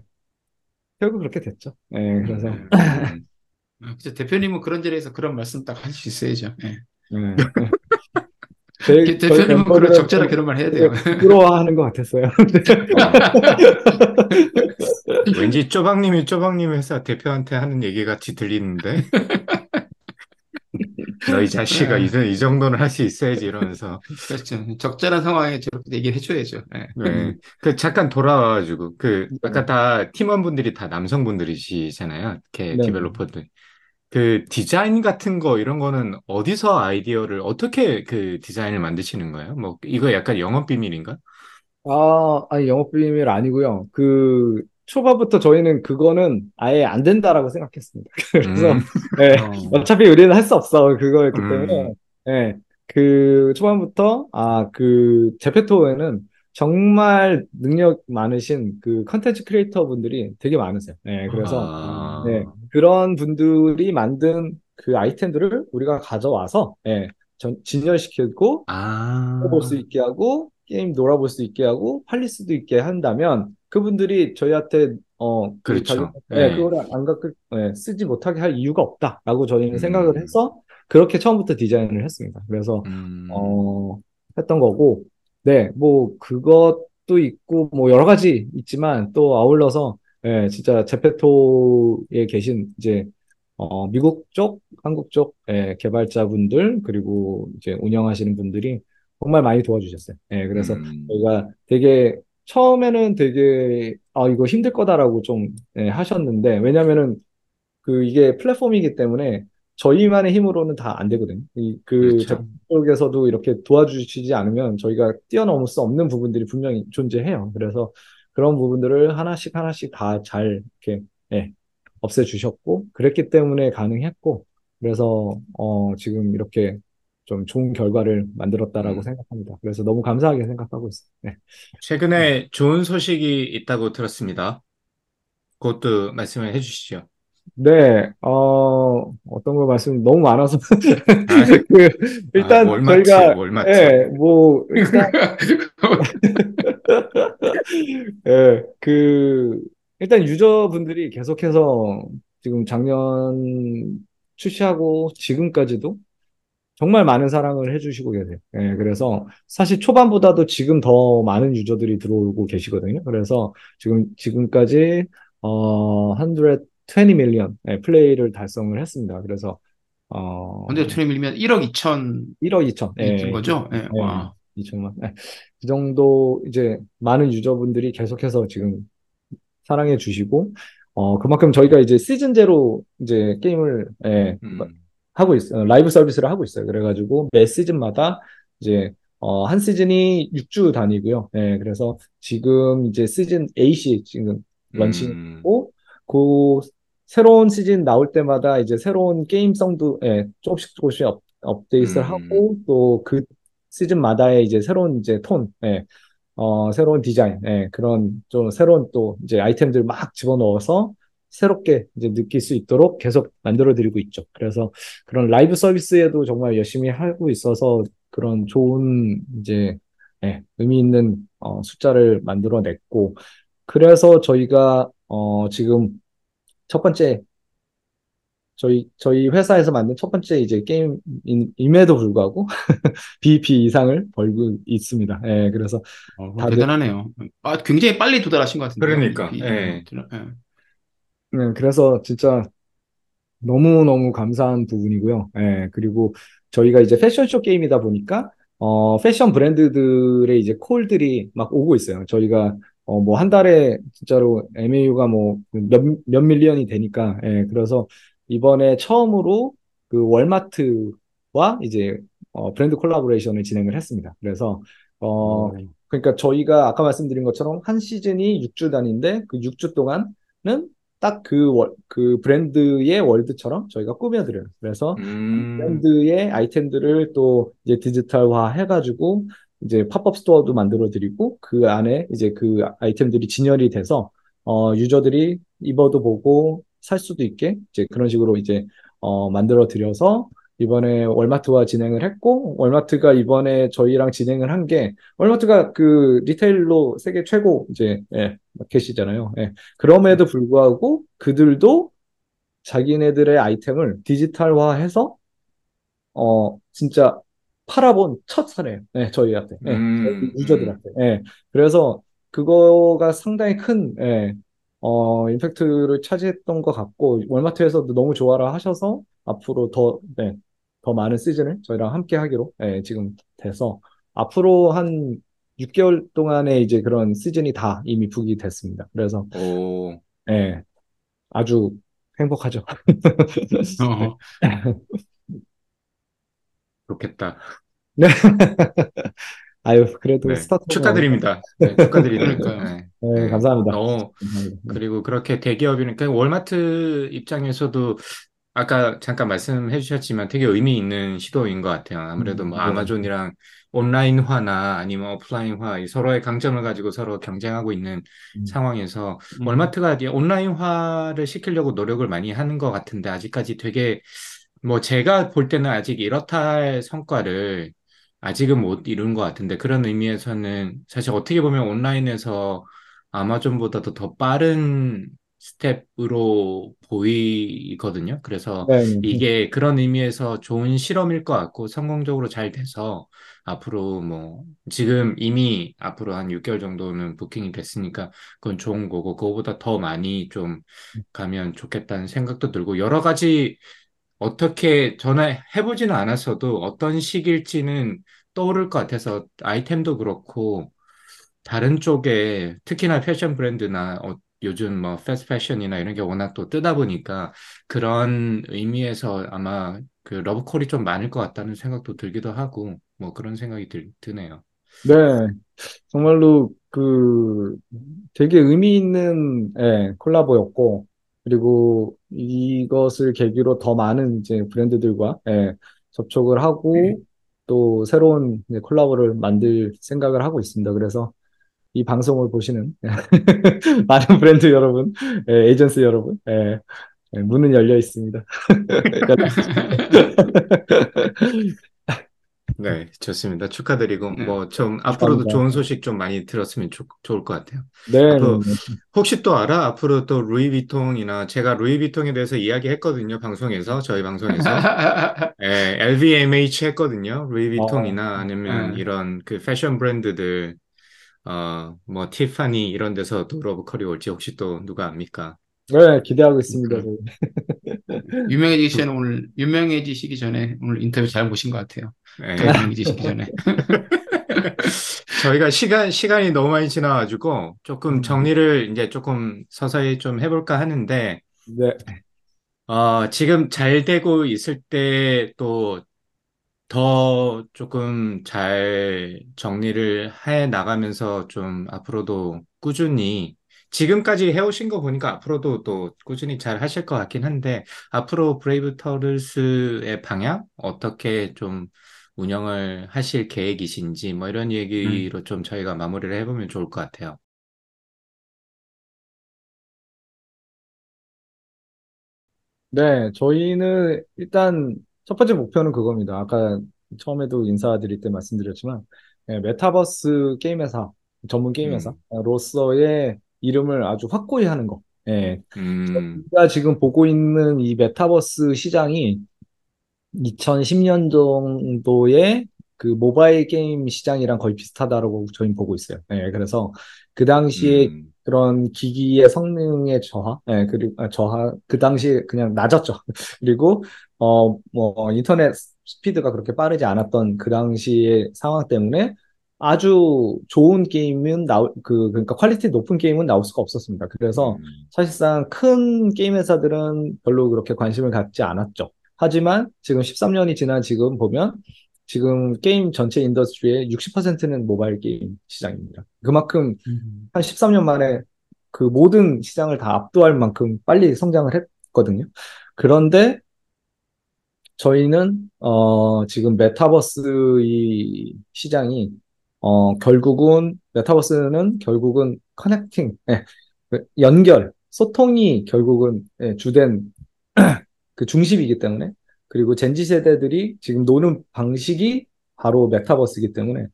결국 그렇게 됐죠. 예, 그래서, 음. 아, 그죠. 대표님은 그런 자리에서 그런 말씀 딱 할 수 있어야죠. 예. <laughs> 예. 제, 대표님은 그런 적절한 그런 말 해야 돼요. 되게 부러워하는 것 같았어요. <laughs> 왠지 쪼박님이 쪼박님 회사 대표한테 하는 얘기 같이 들리는데. 너희 <laughs> 자식아, 이, 이 정도는 할 수 있어야지 이러면서. 그렇죠. 적절한 상황에 저렇게 얘기를 해줘야죠. 예. 네. 그 잠깐 돌아와가지고 그 네. 아까 다 팀원분들이 다 남성분들이시잖아요. 이렇게 네. 디벨로퍼들. 그 디자인 같은 거 이런 거는 어디서 아이디어를 어떻게 그 디자인을 만드시는 거예요? 뭐 이거 약간 영업 비밀인가? 아, 아니, 영업 비밀 아니고요. 그, 초반부터 저희는 그거는 아예 안 된다라고 생각했습니다. <laughs> 그래서, 음. 예, 어. 어차피 우리는 할 수 없어. 그거였기 음. 때문에, 예, 그 초반부터, 아, 그, 제페토에는 정말 능력 많으신 그 컨텐츠 크리에이터 분들이 되게 많으세요. 예, 그래서, 아. 네, 그런 분들이 만든 그 아이템들을 우리가 가져와서, 예, 전, 진열시키고, 아. 해볼 수 있게 하고, 게임 놀아볼 수 있게 하고, 팔릴 수도 있게 한다면, 그분들이 저희한테, 어, 그 그렇죠. 네. 네, 그거를 안 갖고, 네, 쓰지 못하게 할 이유가 없다라고 저희는 음. 생각을 해서, 그렇게 처음부터 디자인을 했습니다. 그래서, 음. 어, 했던 거고, 네, 뭐, 그것도 있고, 뭐, 여러 가지 있지만, 또 아울러서, 예, 진짜 제페토에 계신, 이제, 어, 미국 쪽, 한국 쪽, 예, 개발자분들, 그리고 이제 운영하시는 분들이 정말 많이 도와주셨어요. 예, 그래서 음. 저희가 되게, 처음에는 되게, 아, 이거 힘들 거다라고 좀, 예, 하셨는데, 왜냐면은, 그, 이게 플랫폼이기 때문에, 저희만의 힘으로는 다 안 되거든요. 이, 그, 그렇죠. 쪽에서도 이렇게 도와주시지 않으면 저희가 뛰어넘을 수 없는 부분들이 분명히 존재해요. 그래서 그런 부분들을 하나씩 하나씩 다 잘 이렇게 예, 없애주셨고 그랬기 때문에 가능했고 그래서 어, 지금 이렇게 좀 좋은 결과를 만들었다라고 음. 생각합니다. 그래서 너무 감사하게 생각하고 있어요. 네. 최근에 좋은 소식이 있다고 들었습니다. 그것도 말씀을 해주시죠. 네, 어, 어떤 거 말씀 너무 많아서 <laughs> 그 아, 일단 뭘 맞지, 저희가 뭘 맞지. 예, 뭐 일단 <laughs> 예, 그, 일단 유저분들이 계속해서 지금 작년 출시하고 지금까지도 정말 많은 사랑을 해주시고 계세요. 예, 그래서 사실 초반보다도 지금 더 많은 유저들이 들어오고 계시거든요. 그래서 지금, 지금까지, 어, 120 밀리언 예, 플레이를 달성을 했습니다. 그래서, 어, 근데 트레 밀리면 1억 2천 1억 2천. 인 거죠? 예, 예, 와. 2천만. 예. 그 정도 이제 많은 유저분들이 계속해서 지금 사랑해 주시고, 어, 그만큼 저희가 이제 시즌제로 이제 게임을, 예, 음. 하고 있어요. 라이브 서비스를 하고 있어요. 그래가지고 매 시즌마다 이제 어, 한 시즌이 6주 단위고요. 예, 그래서 지금 이제 시즌 8이 지금 런칭이고 그 새로운 시즌 나올 때마다 이제 새로운 게임성도 예, 조금씩 조금씩 업, 업데이트를 음. 하고 또 그 시즌마다의 이제 새로운 이제 톤, 예, 어, 새로운 디자인, 예, 그런 좀 새로운 또 이제 아이템들 막 집어넣어서 새롭게 이제 느낄 수 있도록 계속 만들어 드리고 있죠. 그래서 그런 라이브 서비스에도 정말 열심히 하고 있어서 그런 좋은 이제 예, 의미 있는 어, 숫자를 만들어 냈고 그래서 저희가 어, 지금 첫 번째 저희 저희 회사에서 만든 첫 번째 이제 게임임에도 불구하고 <laughs> BP 이상을 벌고 있습니다. 예, 그래서 어, 다들- 대단하네요. 아, 굉장히 빨리 도달하신 것 같은데요. 그러니까, 예. 예. 네, 그래서 진짜 너무너무 감사한 부분이고요. 예, 그리고 저희가 이제 패션쇼 게임이다 보니까, 어, 패션 브랜드들의 이제 콜들이 막 오고 있어요. 저희가, 어, 뭐 한 달에 진짜로 MAU가 뭐 몇, 몇 밀리언이 되니까, 예, 그래서 이번에 처음으로 그 월마트와 이제, 어, 브랜드 콜라보레이션을 진행을 했습니다. 그래서, 어, 그러니까 저희가 아까 말씀드린 것처럼 한 시즌이 6주 단위인데 그 6주 동안은 딱그 그 브랜드의 월드처럼 저희가 꾸며드려요. 그래서 음. 브랜드의 아이템들을 또 이제 디지털화 해가지고 이제 팝업 스토어도 만들어 드리고 그 안에 이제 그 아이템들이 진열이 돼서 어 유저들이 입어도 보고 살 수도 있게 이제 그런 식으로 이제 어 만들어 드려서 이번에 월마트와 진행을 했고 월마트가 이번에 저희랑 진행을 한 게 월마트가 그 리테일로 세계 최고 이제 예, 마켓이잖아요. 예. 그럼에도 불구하고 그들도 자기네들의 아이템을 디지털화해서 어 진짜 팔아본 첫 사례예요. 네, 저희한테, 예, 음, 저희 유저들한테. 예. 그래서 그거가 상당히 큰 예, 어 임팩트를 차지했던 것 같고 월마트에서도 너무 좋아라 하셔서 앞으로 더 네, 더 많은 시즌을 저희랑 함께 하기로 예, 지금 돼서 앞으로 한 6개월 동안의 이제 그런 시즌이 다 이미 북이 됐습니다. 그래서 오. 예, 아주 행복하죠. <laughs> 어, <laughs> 좋겠다. 네. <laughs> 아유, 그래도 네. 스타트 축하드립니다. 네, 축하드립니다. 네. 네, 네. 감사합니다. 너무 감사합니다. 네. 그리고 그렇게 대기업이니까 월마트 입장에서도 아까 잠깐 말씀해 주셨지만 되게 의미 있는 시도인 것 같아요. 아무래도 뭐 음, 네. 아마존이랑 온라인화나 아니면 오프라인화 이 서로의 강점을 가지고 서로 경쟁하고 있는 음. 상황에서 음. 월마트가 이제 온라인화를 시키려고 노력을 많이 하는 것 같은데 아직까지 되게 뭐 제가 볼 때는 아직 이렇다 할 성과를 아직은 못 이룬 것 같은데 그런 의미에서는 사실 어떻게 보면 온라인에서 아마존보다도 더 빠른 스텝으로 보이거든요. 그래서 네, 네. 이게 그런 의미에서 좋은 실험일 것 같고 성공적으로 잘 돼서 앞으로 뭐 지금 이미 앞으로 한 6개월 정도는 부킹이 됐으니까 그건 좋은 거고 그거보다 더 많이 좀 가면 좋겠다는 생각도 들고 여러 가지 어떻게 전에 해보지는 않았어도 어떤 시기일지는 떠오를 것 같아서 아이템도 그렇고 다른 쪽에 특히나 패션 브랜드나 어, 요즘 뭐 패스트 패션이나 이런 게 워낙 또 뜨다 보니까 그런 의미에서 아마 그 러브콜이 좀 많을 것 같다는 생각도 들기도 하고 뭐 그런 생각이 들, 드네요. 네, 정말로 그 되게 의미 있는 예, 콜라보였고 그리고 이것을 계기로 더 많은 이제 브랜드들과 예, 접촉을 하고 또 새로운 콜라보를 만들 생각을 하고 있습니다. 그래서 이 방송을 보시는 <laughs> 많은 브랜드 여러분, 예, 에이전시 여러분, 예, 예, 문은 열려 있습니다. <laughs> 네, 좋습니다. 축하드리고 네. 뭐좀 앞으로도 감사합니다. 좋은 소식 좀 많이 들었으면 좋, 좋을 것 같아요. 네, 앞으로 네, 혹시 또 알아? 앞으로 또 루이비통이나 제가 루이비통에 대해서 이야기했거든요. 방송에서 저희 방송에서 <laughs> 예, LVMH 했거든요. 루이비통이나 어, 아니면 네. 이런 그 패션 브랜드들 어, 뭐 티파니 이런 데서 또 러브컬이 올지 혹시 또 누가 압니까? 네, 기대하고 있습니다. 그- 저희. <laughs> 유명해지기 전에 오늘 유명해지시기 전에 오늘 인터뷰 잘 보신 것 같아요. 예. 더 유명해지시기 전에. <laughs> 저희가 시간, 시간이 너무 많이 지나가지고 조금 음. 정리를 이제 조금 서서히 좀 해볼까 하는데, 네, 어, 지금 잘 되고 있을 때 또 더 조금 잘 정리를 해 나가면서 좀 앞으로도 꾸준히 지금까지 해오신 거 보니까 앞으로도 또 꾸준히 잘 하실 것 같긴 한데 앞으로 브레이브 터틀스의 방향 어떻게 좀 운영을 하실 계획이신지 뭐 이런 얘기로 좀 저희가 마무리를 해보면 좋을 것 같아요. 네, 저희는 일단 첫 번째 목표는 그겁니다. 아까 처음에도 인사드릴 때 말씀드렸지만, 네, 메타버스 게임 회사, 전문 게임 음. 회사로서의 이름을 아주 확고히 하는 거. 예, 음, 우리가 지금 보고 있는 이 메타버스 시장이 2010년 정도의 그 모바일 게임 시장이랑 거의 비슷하다라고 저희는 보고 있어요. 예, 그래서 그 당시에 음, 그런 기기의 성능의 저하, 예, 그리고 아, 저하 그 당시에 그냥 낮았죠. <laughs> 그리고 어 뭐 인터넷 스피드가 그렇게 빠르지 않았던 그 당시의 상황 때문에 아주 좋은 게임은 나올 그 그러니까 퀄리티 높은 게임은 나올 수가 없었습니다. 그래서 음, 사실상 큰 게임 회사들은 별로 그렇게 관심을 갖지 않았죠. 하지만 지금 13년이 지난 지금 보면 지금 게임 전체 industry의 60%는 모바일 게임 시장입니다. 그만큼 한 13년 만에 그 모든 시장을 다 압도할 만큼 빨리 성장을 했거든요. 그런데 저희는 어 지금 메타버스 이 시장이 어 결국은 메타버스는 결국은 커넥팅, 예, 그 연결, 소통이 결국은 예, 주된 <clears throat> 그 중심이기 때문에 그리고 젠지 세대들이 지금 노는 방식이 바로 메타버스이기 때문에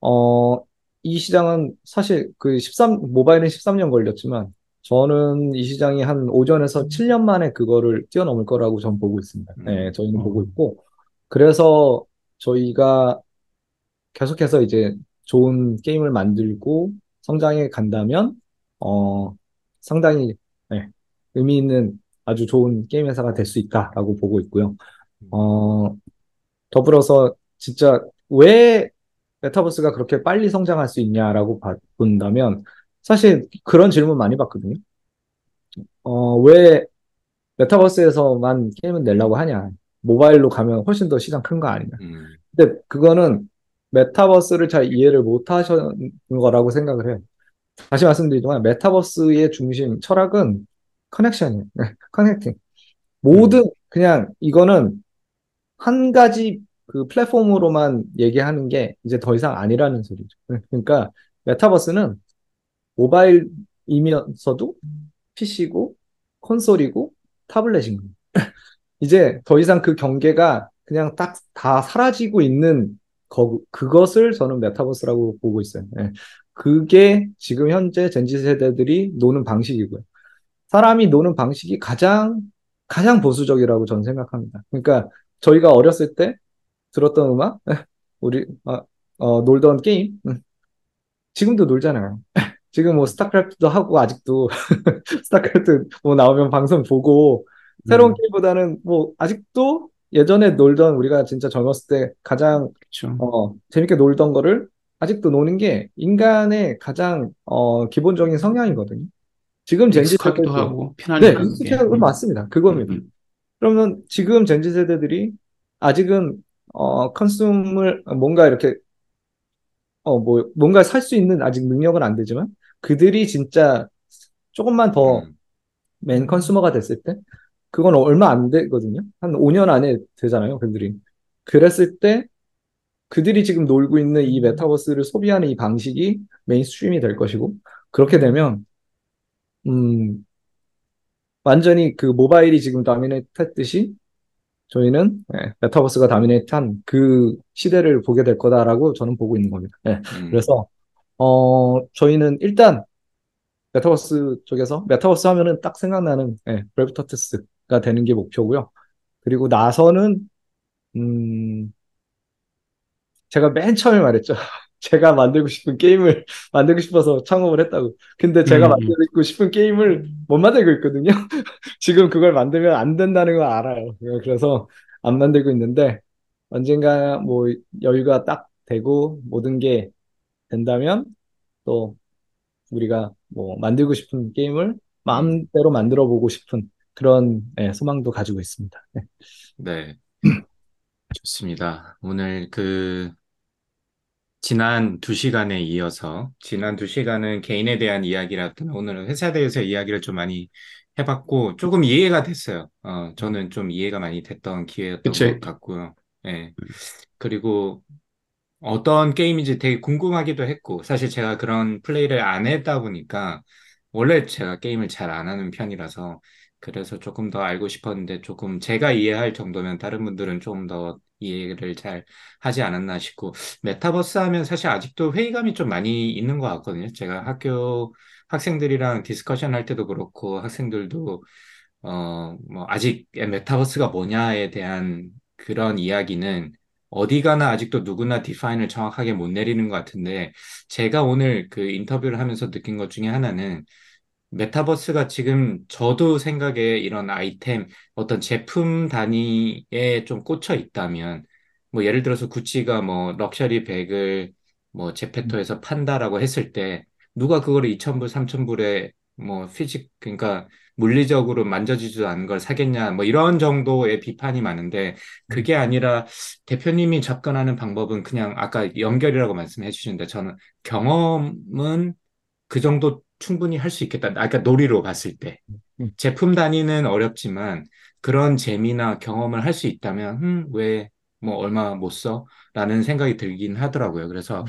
어, 이 시장은 사실 그 13, 모바일은 13년 걸렸지만 저는 이 시장이 한 5전에서 7년 만에 그거를 뛰어넘을 거라고 전 보고 있습니다. 네, 저희는 보고 있고. 그래서 저희가 계속해서 이제 좋은 게임을 만들고 성장해 간다면 어, 상당히 네, 의미 있는 아주 좋은 게임 회사가 될 수 있다라고 보고 있고요. 어, 더불어서 진짜 왜 메타버스가 그렇게 빨리 성장할 수 있냐라고 봐- 본다면 사실 그런 질문 많이 받거든요. 어, 왜 메타버스에서만 게임을 내려고 하냐? 모바일로 가면 훨씬 더 시장 큰 거 아니냐? 음, 근데 그거는 메타버스를 잘 이해를 못 하시는 거라고 생각을 해요. 다시 말씀드리지만 메타버스의 중심 철학은 connection이에요. connecting. 모든 그냥 이거는 한 가지 그 플랫폼으로만 얘기하는 게 이제 더 이상 아니라는 소리죠. 그러니까 메타버스는 모바일이면서도 PC고 콘솔이고 타블렛인 거예요. <laughs> 이제 더 이상 그 경계가 그냥 딱 다 사라지고 있는 거, 그것을 저는 메타버스라고 보고 있어요. 예. 그게 지금 현재 젠지 세대들이 노는 방식이고요. 사람이 노는 방식이 가장 가장 보수적이라고 저는 생각합니다. 그러니까 저희가 어렸을 때 들었던 음악, <laughs> 우리 어, 어, 놀던 게임, 음, 지금도 놀잖아요. <laughs> 지금 뭐 스타크래프트도 하고 아직도 <laughs> 스타크래프트 뭐 나오면 방송 보고 새로운 음. 게임보다는 뭐 아직도 예전에 놀던 우리가 진짜 젊었을 때 가장 그렇죠. 어, 재밌게 놀던 거를 아직도 노는 게 인간의 가장 어, 기본적인 성향이거든요. 지금 젠지 세대들 하고 네, 편하니까 그게. 익숙해요. 맞습니다. 그겁니다. 음, 음. 그러면 지금 Gen Z 세대들이 아직은 어 consume을 뭔가 이렇게 어 뭐 뭔가 살 수 있는 아직 능력은 안 되지만 그들이 진짜 조금만 더 음, consumer가 됐을 때 그건 얼마 안 되거든요. 한 5년 안에 되잖아요, 그들이. 그랬을 때 그들이 지금 놀고 있는 이 메타버스를 소비하는 이 방식이 mainstream이 될 것이고 그렇게 되면 음 완전히 그 모바일이 지금 dominate 했듯이 저희는 예, 메타버스가 dominate한 그 시대를 보게 될 거다라고 저는 보고 있는 겁니다. 예, 음, 그래서 어 저희는 일단 메타버스 쪽에서 메타버스 하면은 딱 생각나는 예, Brave Turtles가 되는 게 목표고요. 그리고 나서는 음 제가 맨 처음에 말했죠. 제가 만들고 싶은 게임을 <laughs> 만들고 싶어서 창업을 했다고. 근데 제가 음, 음. 만들고 싶은 게임을 못 만들고 있거든요. <laughs> 지금 그걸 만들면 안 된다는 걸 알아요. 그래서 안 만들고 있는데 언젠가 뭐 여유가 딱 되고 모든 게 된다면 또 우리가 뭐 만들고 싶은 게임을 마음대로 만들어 보고 싶은 그런 예, 소망도 가지고 있습니다. 네. 네. <clears throat> 좋습니다. 오늘 그 지난 두 시간에 이어서 지난 두 시간은 개인에 대한 이야기라든 오늘은 회사에 대해서 이야기를 좀 많이 해봤고 조금 이해가 됐어요. 어, 저는 좀 이해가 많이 됐던 기회였던 그치. 것 같고요. 예. 그리고 어떤 게임인지 되게 궁금하기도 했고 사실 제가 그런 플레이를 안 했다 보니까 원래 제가 게임을 잘 안 하는 편이라서 그래서 조금 더 알고 싶었는데 조금 제가 이해할 정도면 다른 분들은 좀더 이해를 잘 하지 않았나 싶고 메타버스 하면 사실 아직도 회의감이 좀 많이 있는 것 같거든요. 제가 학교 학생들이랑 discussion 할 때도 그렇고 학생들도 어, 뭐 아직 메타버스가 뭐냐에 대한 그런 이야기는 어디 가나 아직도 누구나 define을 정확하게 못 내리는 것 같은데 제가 오늘 그 인터뷰를 하면서 느낀 것 중에 하나는 메타버스가 지금 저도 생각에 이런 아이템, 어떤 제품 단위에 좀 꽂혀 있다면, 뭐 예를 들어서 구찌가 뭐 럭셔리 백을 뭐 제페토에서 판다라고 했을 때, 누가 그거를 2,000불, 3,000불에 뭐 피직, 그러니까 물리적으로 만져지지도 않은 걸 사겠냐, 뭐 이런 정도의 비판이 많은데, 그게 아니라 대표님이 접근하는 방법은 그냥 아까 연결이라고 말씀해 주시는데, 저는 경험은 그 정도 충분히 할 수 있겠다. 아까 놀이로 봤을 때. 음. 제품 단위는 어렵지만 그런 재미나 경험을 할 수 있다면, 음, 왜, 뭐, 얼마 못 써? 라는 생각이 들긴 하더라고요. 그래서 음.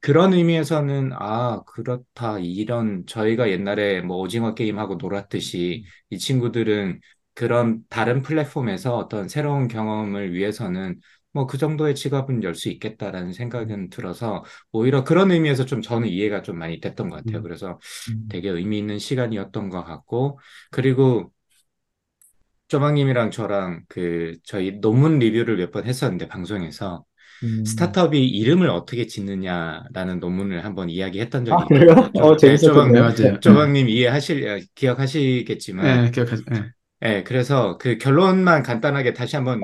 그런 의미에서는, 아, 그렇다. 이런, 저희가 옛날에 뭐 오징어 게임하고 놀았듯이 이 친구들은 그런 다른 플랫폼에서 어떤 새로운 경험을 위해서는 뭐 그 정도의 지갑은 열 수 있겠다라는 생각은 들어서 오히려 그런 의미에서 좀 저는 이해가 좀 많이 됐던 것 같아요. 음. 그래서 음. 되게 의미 있는 시간이었던 것 같고, 그리고 쪼박님이랑 저랑 그 저희 논문 리뷰를 몇 번 했었는데 방송에서 음. 스타트업이 이름을 어떻게 짓느냐라는 논문을 한번 이야기했던 적이 아? 있거든요. 어, 네, 쪼박, 재밌었겠네요. 맞아요. 쪼박님 이해하실, 기억하시겠지만, 네, 기억하죠. 네. 예, 그래서 그 결론만 간단하게 다시 한번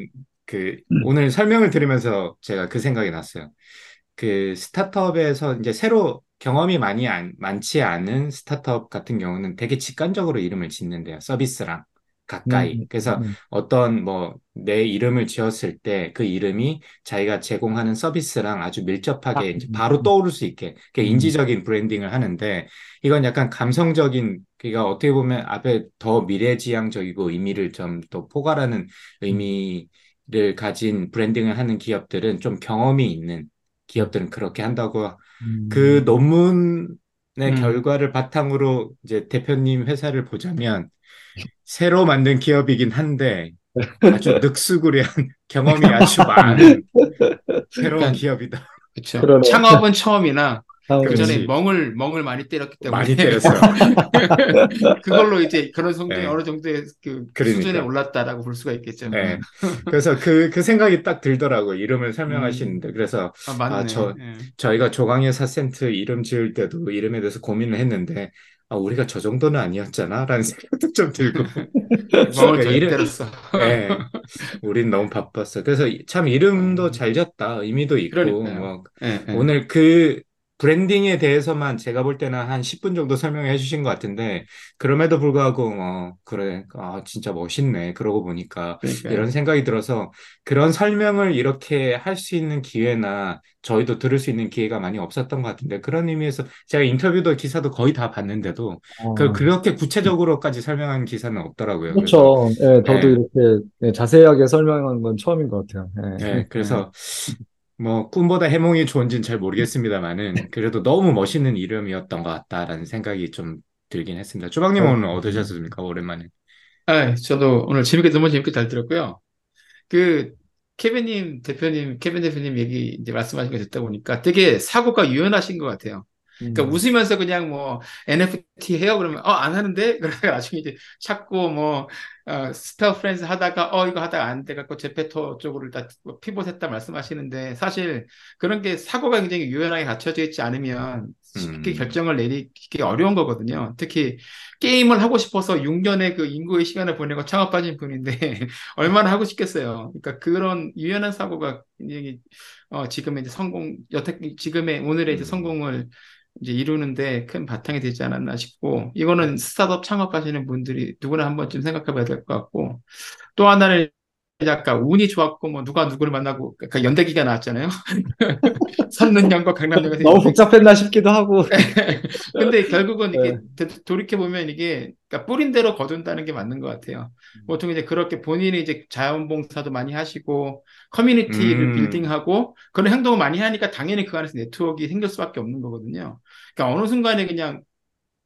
그 오늘 설명을 들으면서 제가 그 생각이 났어요. 그 스타트업에서 이제 새로 경험이 많이 안, 많지 않은 스타트업 같은 경우는 되게 직관적으로 이름을 짓는데요. 서비스랑 가까이. 음, 그래서 음, 어떤 뭐 내 이름을 지었을 때 그 이름이 자기가 제공하는 서비스랑 아주 밀접하게 이제 바로 떠오를 수 있게 그 음. 인지적인 브랜딩을 하는데 이건 약간 감성적인 그러니까 어떻게 보면 앞에 더 미래지향적이고 의미를 좀또 포괄하는 의미 를 가진 브랜딩을 하는 기업들은 좀 경험이 있는 기업들은 그렇게 한다고 음. 그 논문의 음. 결과를 바탕으로 이제 대표님 회사를 보자면 새로 만든 기업이긴 한데 아주 <laughs> 늑수구리한 경험이 아주 많은 새로운 그러니까 기업이다. 그렇죠. 창업은 처음이나 아, 그 전에. 멍을 멍을 많이 때렸기 때문에 많이 때렸어요. <laughs> 그걸로 이제 그런 성적이 네. 어느 정도의 그 그러니까. 수준에 올랐다라고 볼 수가 있겠죠. 네. <laughs> 그래서 그, 그 생각이 딱 들더라고요. 이름을 설명하시는데. 그래서 아. 아, 저- 예. 저희가 조광예사 센터 이름 지을 때도 이름에 대해서 고민을 했는데, 아, 우리가 저 정도는 아니었잖아? 라는 <laughs> 생각도 좀 들고. 멍을 더 이름- 때렸어. 예. 우린 너무 바빴어. 그래서 참 이름도 잘 졌다. 의미도 있고. 뭐, 예, 예. 오늘 그 브랜딩에 대해서만 제가 볼 때는 한 10분 정도 설명해 주신 것 같은데, 그럼에도 불구하고, 어, 그래, 아, 진짜 멋있네. 그러고 보니까. 그러니까요. 이런 생각이 들어서 그런 설명을 이렇게 할 수 있는 기회나 저희도 들을 수 있는 기회가 많이 없었던 것 같은데, 그런 의미에서 제가 인터뷰도 기사도 거의 다 봤는데도, 어, 그, 그렇게 구체적으로까지 설명한 기사는 없더라고요. 그렇죠. 예, 저도 예. 이렇게 예, 자세하게 설명한 건 처음인 것 같아요. 예. 네, 그래서 뭐 꿈보다 해몽이 좋은지는 잘 모르겠습니다만은 그래도 너무 멋있는 이름이었던 것 같다라는 생각이 좀 들긴 했습니다. 주방님 어, 오늘 어떠셨습니까? 오랜만에. 아, 저도 오늘 재밌게 너무 재밌게 잘 들었고요. 그 케빈님 대표님, 케빈 대표님 얘기 이제 말씀하신 거 듣다 보니까 되게 사고가 유연하신 것 같아요. 그러니까 음. 웃으면서 그냥 뭐 NFT 해요 그러면 어 안 하는데 <laughs> 그러다가 나중에 이제 자꾸 뭐 어, 스타 프렌즈 하다가 어 이거 하다가 안 돼 갖고 제페토 쪽으로 다 피봇했다 말씀하시는데 사실 그런 게 사고가 굉장히 유연하게 갖춰져 있지 않으면 쉽게 음. 결정을 내리기 어려운 거거든요. 특히 게임을 하고 싶어서 6년의 그 인고의 시간을 보내고 창업하신 분인데 <laughs> 얼마나 하고 싶겠어요. 그러니까 그런 유연한 사고가 굉장히 어, 지금의 이제 성공 여태 지금의 오늘의 이제 음. 성공을 이제 이루는데 큰 바탕이 되지 않았나 싶고 이거는 스타트업 창업하시는 분들이 누구나 한 번쯤 생각해 봐야 될 것 같고 또 하나는 아까 운이 좋았고 뭐 누가 누구를 만나고 그 연대기가 나왔잖아요. <laughs> 선능력과 강남역에서 너무 복잡했나 싶기도 하고. <laughs> 근데 결국은 네. 이게 돌이켜 보면 이게 그러니까 뿌린 대로 거둔다는 게 맞는 것 같아요. 보통 이제 그렇게 본인이 이제 자원봉사도 많이 하시고 커뮤니티를 음. 빌딩하고 그런 행동을 많이 하니까 당연히 그 안에서 네트워크가 생길 수밖에 없는 거거든요. 그러니까 어느 순간에 그냥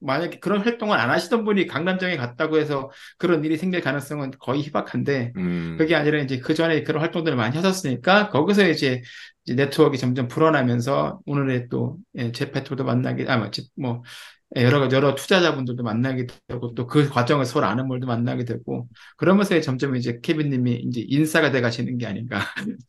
만약에 그런 활동을 안 하시던 분이 강남점에 갔다고 해서 그런 일이 생길 가능성은 거의 희박한데 음. 그게 아니라 이제 그 전에 그런 활동들을 많이 하셨으니까 거기서 이제, 이제 네트워크가 점점 불어나면서 오늘의 또 예, 제페토도 만나게 아, 뭐, 제- 뭐 예, 여러 여러 투자자분들도 만나게 되고 또 그 과정을 서로 아는 분들도 만나게 되고 그러면서 점점 이제 케빈님이 이제 인싸가 돼 가시는 게 아닌가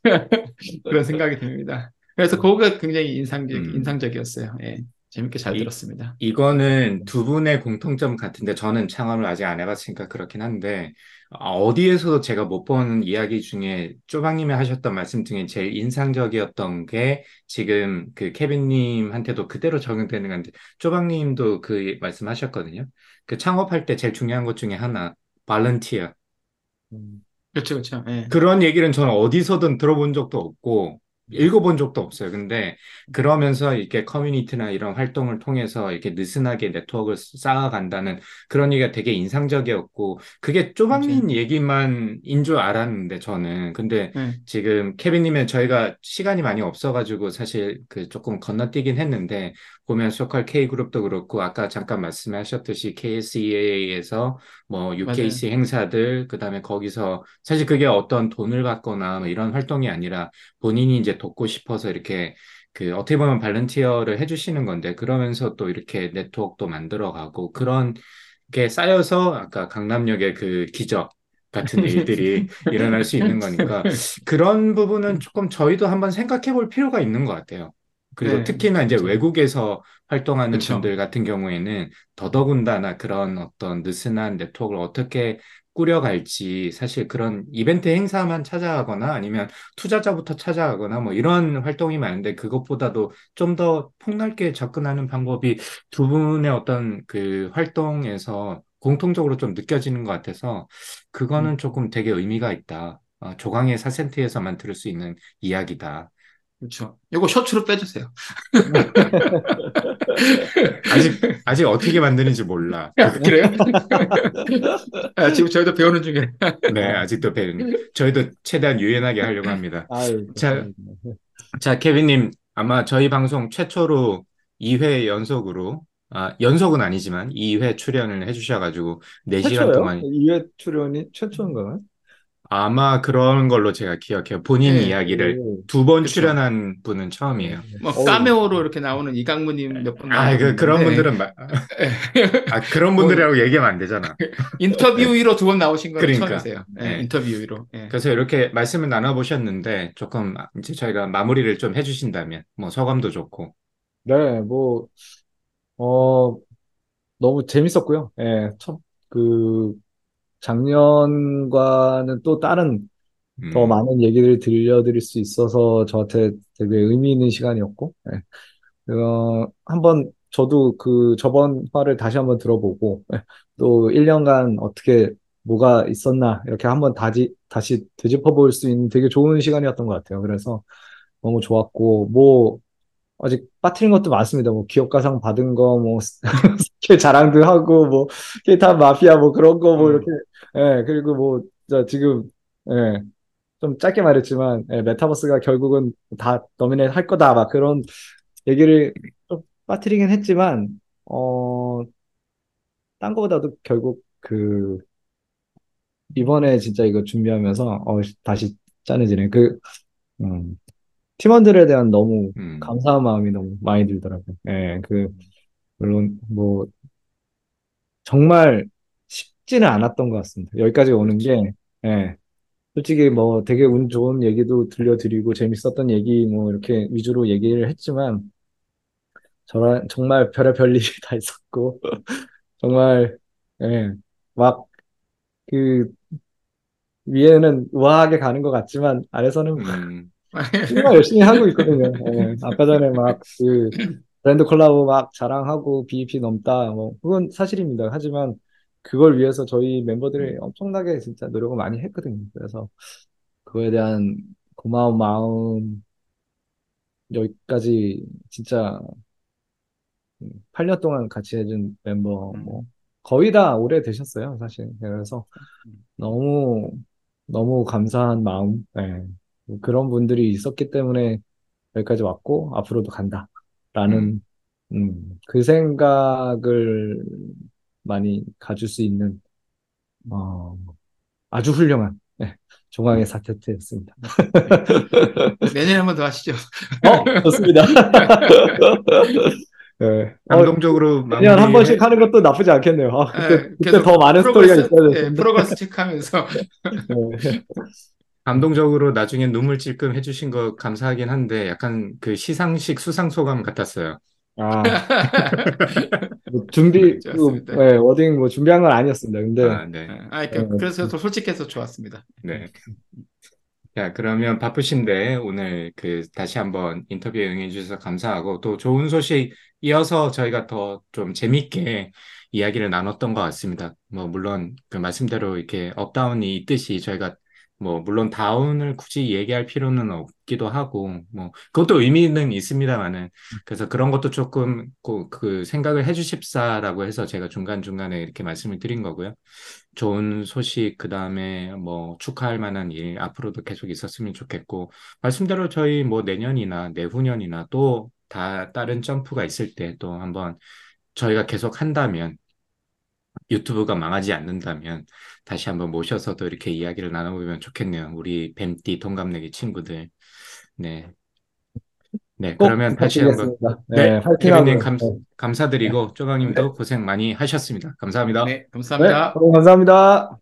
<laughs> 그런 생각이 듭니다. 그래서 그거가 굉장히 인상적 음. 인상적이었어요. 예, 재밌게 잘 이- 들었습니다. 이거는 두 분의 공통점 같은데 저는 창업을 아직 안 해봤으니까 그렇긴 한데 아, 어디에서도 제가 못 본 이야기 중에 쪼방님이 하셨던 말씀 중에 제일 인상적이었던 게 지금 그 케빈님한테도 그대로 적용되는 건데 쪼방님도 그 말씀하셨거든요. 그 창업할 때 제일 중요한 것 중에 하나 발런티어 음. 그렇죠, 그렇죠. 예. 그런 얘기는 저는 어디서든 들어본 적도 없고 읽어본 적도 없어요. 근데 그러면서 이렇게 커뮤니티나 이런 활동을 통해서 이렇게 느슨하게 네트워크를 쌓아간다는 그런 얘기가 되게 인상적이었고 그게 쪼박님 얘기만 인 줄 알았는데 저는 근데 예. 지금 케빈님은 저희가 시간이 많이 없어가지고 사실 그 조금 건너뛰긴 했는데 보면 소컬 K그룹도 그렇고 아까 잠깐 말씀하셨듯이 KSEA에서 뭐 UKC 행사들 그다음에 거기서 사실 그게 어떤 돈을 받거나 뭐 이런 활동이 아니라 본인이 이제 돕고 싶어서 이렇게 그 어떻게 보면 발렌티어를 해주시는 건데 그러면서 또 이렇게 네트워크도 만들어가고 그런 게 쌓여서 아까 강남역의 그 기적 같은 <laughs> 일들이 일어날 수 있는 거니까 그런 부분은 조금 저희도 한번 생각해 볼 필요가 있는 것 같아요. 그리고 네, 특히나 이제 그렇죠. 외국에서 활동하는 그쵸. 분들 같은 경우에는 더더군다나 그런 어떤 느슨한 네트워크를 어떻게 꾸려갈지 사실 그런 이벤트 행사만 찾아가거나 아니면 투자자부터 찾아가거나 뭐 이런 활동이 많은데 그것보다도 좀 더 폭넓게 접근하는 방법이 두 분의 어떤 그 활동에서 공통적으로 좀 느껴지는 것 같아서 그거는 조금 되게 의미가 있다. 어, 조강의 4센트에서만 들을 수 있는 이야기다. 그렇죠. 요거 셔츠로 빼주세요. <laughs> 아직 아직 어떻게 만드는지 몰라. 그래요? 아, 지금 저희도 배우는 중에. 네, 아직도 배우는. 저희도 최대한 유연하게 하려고 합니다. 아유, 자, 감사합니다. 자, 케빈님, 아마 저희 방송 최초로 2회 연속으로, 아, 연속은 아니지만 2회 출연을 해주셔가지고 4시간 최초예요? 동안, 2회 출연이 최초인가요? 아마 그런 걸로 제가 기억해요. 본인 네. 이야기를 오. 두번 그쵸. 출연한 분은 처음이에요. 뭐 어우. 카메오로 이렇게 나오는 이강무님 몇 분 아, 그, 그런 분들은, 마- <laughs> 아, 그런 분들이라고 얘기하면 안 되잖아. 인터뷰 위로 두 번 나오신 건 그러니까. 처음이세요. 예, 네. 인터뷰 위로. 예. 그래서 이렇게 말씀을 나눠보셨는데 조금 이제 저희가 마무리를 좀 해주신다면, 뭐 소감도 좋고. 네, 뭐, 어, 너무 재밌었고요. 예, 첫, 그, 작년과는 또 다른 더 음, 많은 얘기를 들려드릴 수 있어서 저한테 되게 의미 있는 시간이었고, 예. 어, 한번 저도 그 저번 화를 다시 한번 들어보고, 예, 또 1년간 어떻게 뭐가 있었나, 이렇게 한번 다시, 다시 되짚어 볼 수 있는 되게 좋은 시간이었던 것 같아요. 그래서 너무 좋았고, 뭐, 아직 빠뜨린 것도 많습니다. 뭐 기업가상 받은 거, 뭐 스킬 <laughs> 자랑도 하고, 뭐 케이탑 마피아 뭐 그런 거뭐 음. 이렇게, 예 그리고 뭐저 지금 예, 좀 짧게 말했지만 예, 메타버스가 결국은 다 도미네이트 할 거다 막 그런 얘기를 좀 빠뜨리긴 했지만 어, 딴 거보다도 결국 그 이번에 진짜 이거 준비하면서 어, 다시 짠해지네. 그 음, 팀원들에 대한 너무 음. 감사한 마음이 너무 많이 들더라고요. 예, 그 물론 뭐 정말 쉽지는 않았던 것 같습니다. 여기까지 오는 게 예, 솔직히 뭐 되게 운 좋은 얘기도 들려드리고 재밌었던 얘기 뭐 이렇게 위주로 얘기를 했지만 저랑 정말 별의 별 일이 <laughs> 다 있었고 <laughs> 정말 예, 막 그 위에는 우아하게 가는 것 같지만 아래서는 음. 정말 열심히 하고 있거든요. 예, 아까 전에 막 그 브랜드 콜라보 막 자랑하고 BEP 넘다 뭐 그건 사실입니다. 하지만 그걸 위해서 저희 멤버들이 엄청나게 진짜 노력을 많이 했거든요. 그래서 그거에 대한 고마운 마음 여기까지 진짜 8년 동안 같이 해준 멤버 뭐 거의 다 오래 되셨어요, 사실. 그래서 너무 너무 감사한 마음, 예. 그런 분들이 있었기 때문에 여기까지 왔고 앞으로도 간다라는 음, 그 생각을 많이 가질 수 있는 어, 아주 훌륭한 예, 근황의 업데이트였습니다. 내년에 <laughs> 한 번 더 하시죠. 어, 좋습니다. <laughs> 예. 어, 감동적으로 매년 한 번씩 하는 것도 나쁘지 않겠네요. 아, 그때, 예, 그때 더 많은 스토리가 프로그레스, 있어야 예, 되는데. progress 체크하면서 <laughs> 네. 감동적으로 나중에 눈물 찔끔 해주신 거 감사하긴 한데 약간 그 시상식 수상 소감 같았어요. 아, <laughs> 뭐 준비, 그, 좋았습니다. 예, 워딩 뭐 준비한 건 아니었습니다. 근데, 아, 네. 아, 그, 그래서 더 솔직해서 좋았습니다. 네. 자, 그러면 바쁘신데 오늘 그 다시 한번 인터뷰에 응해주셔서 감사하고 또 좋은 소식 이어서 저희가 더 좀 재밌게 이야기를 나눴던 것 같습니다. 뭐 물론 그 말씀대로 이렇게 up down이 있듯이 저희가 뭐 물론 down을 굳이 얘기할 필요는 없기도 하고 뭐 그것도 의미는 있습니다만은 그래서 그런 것도 조금 그, 그 생각을 해주십사라고 해서 제가 중간 중간에 이렇게 말씀을 드린 거고요. 좋은 소식, 그 다음에 뭐 축하할 만한 일 앞으로도 계속 있었으면 좋겠고, 말씀대로 저희 뭐 내년이나 내후년이나 또 다 다른 점프가 있을 때 또 한번 저희가 계속 한다면, 유튜브가 망하지 않는다면 다시 한번 모셔서도 이렇게 이야기를 나눠보면 좋겠네요. 우리 뱀띠 동갑내기 친구들. 네. 네, 꼭 그러면 다시 한번. 네, 네. 케빈님 감, 네. 감사드리고, 쪼강님도 고생 많이 하셨습니다. 감사합니다. 네, 네, 감사합니다. 여러분 감사합니다.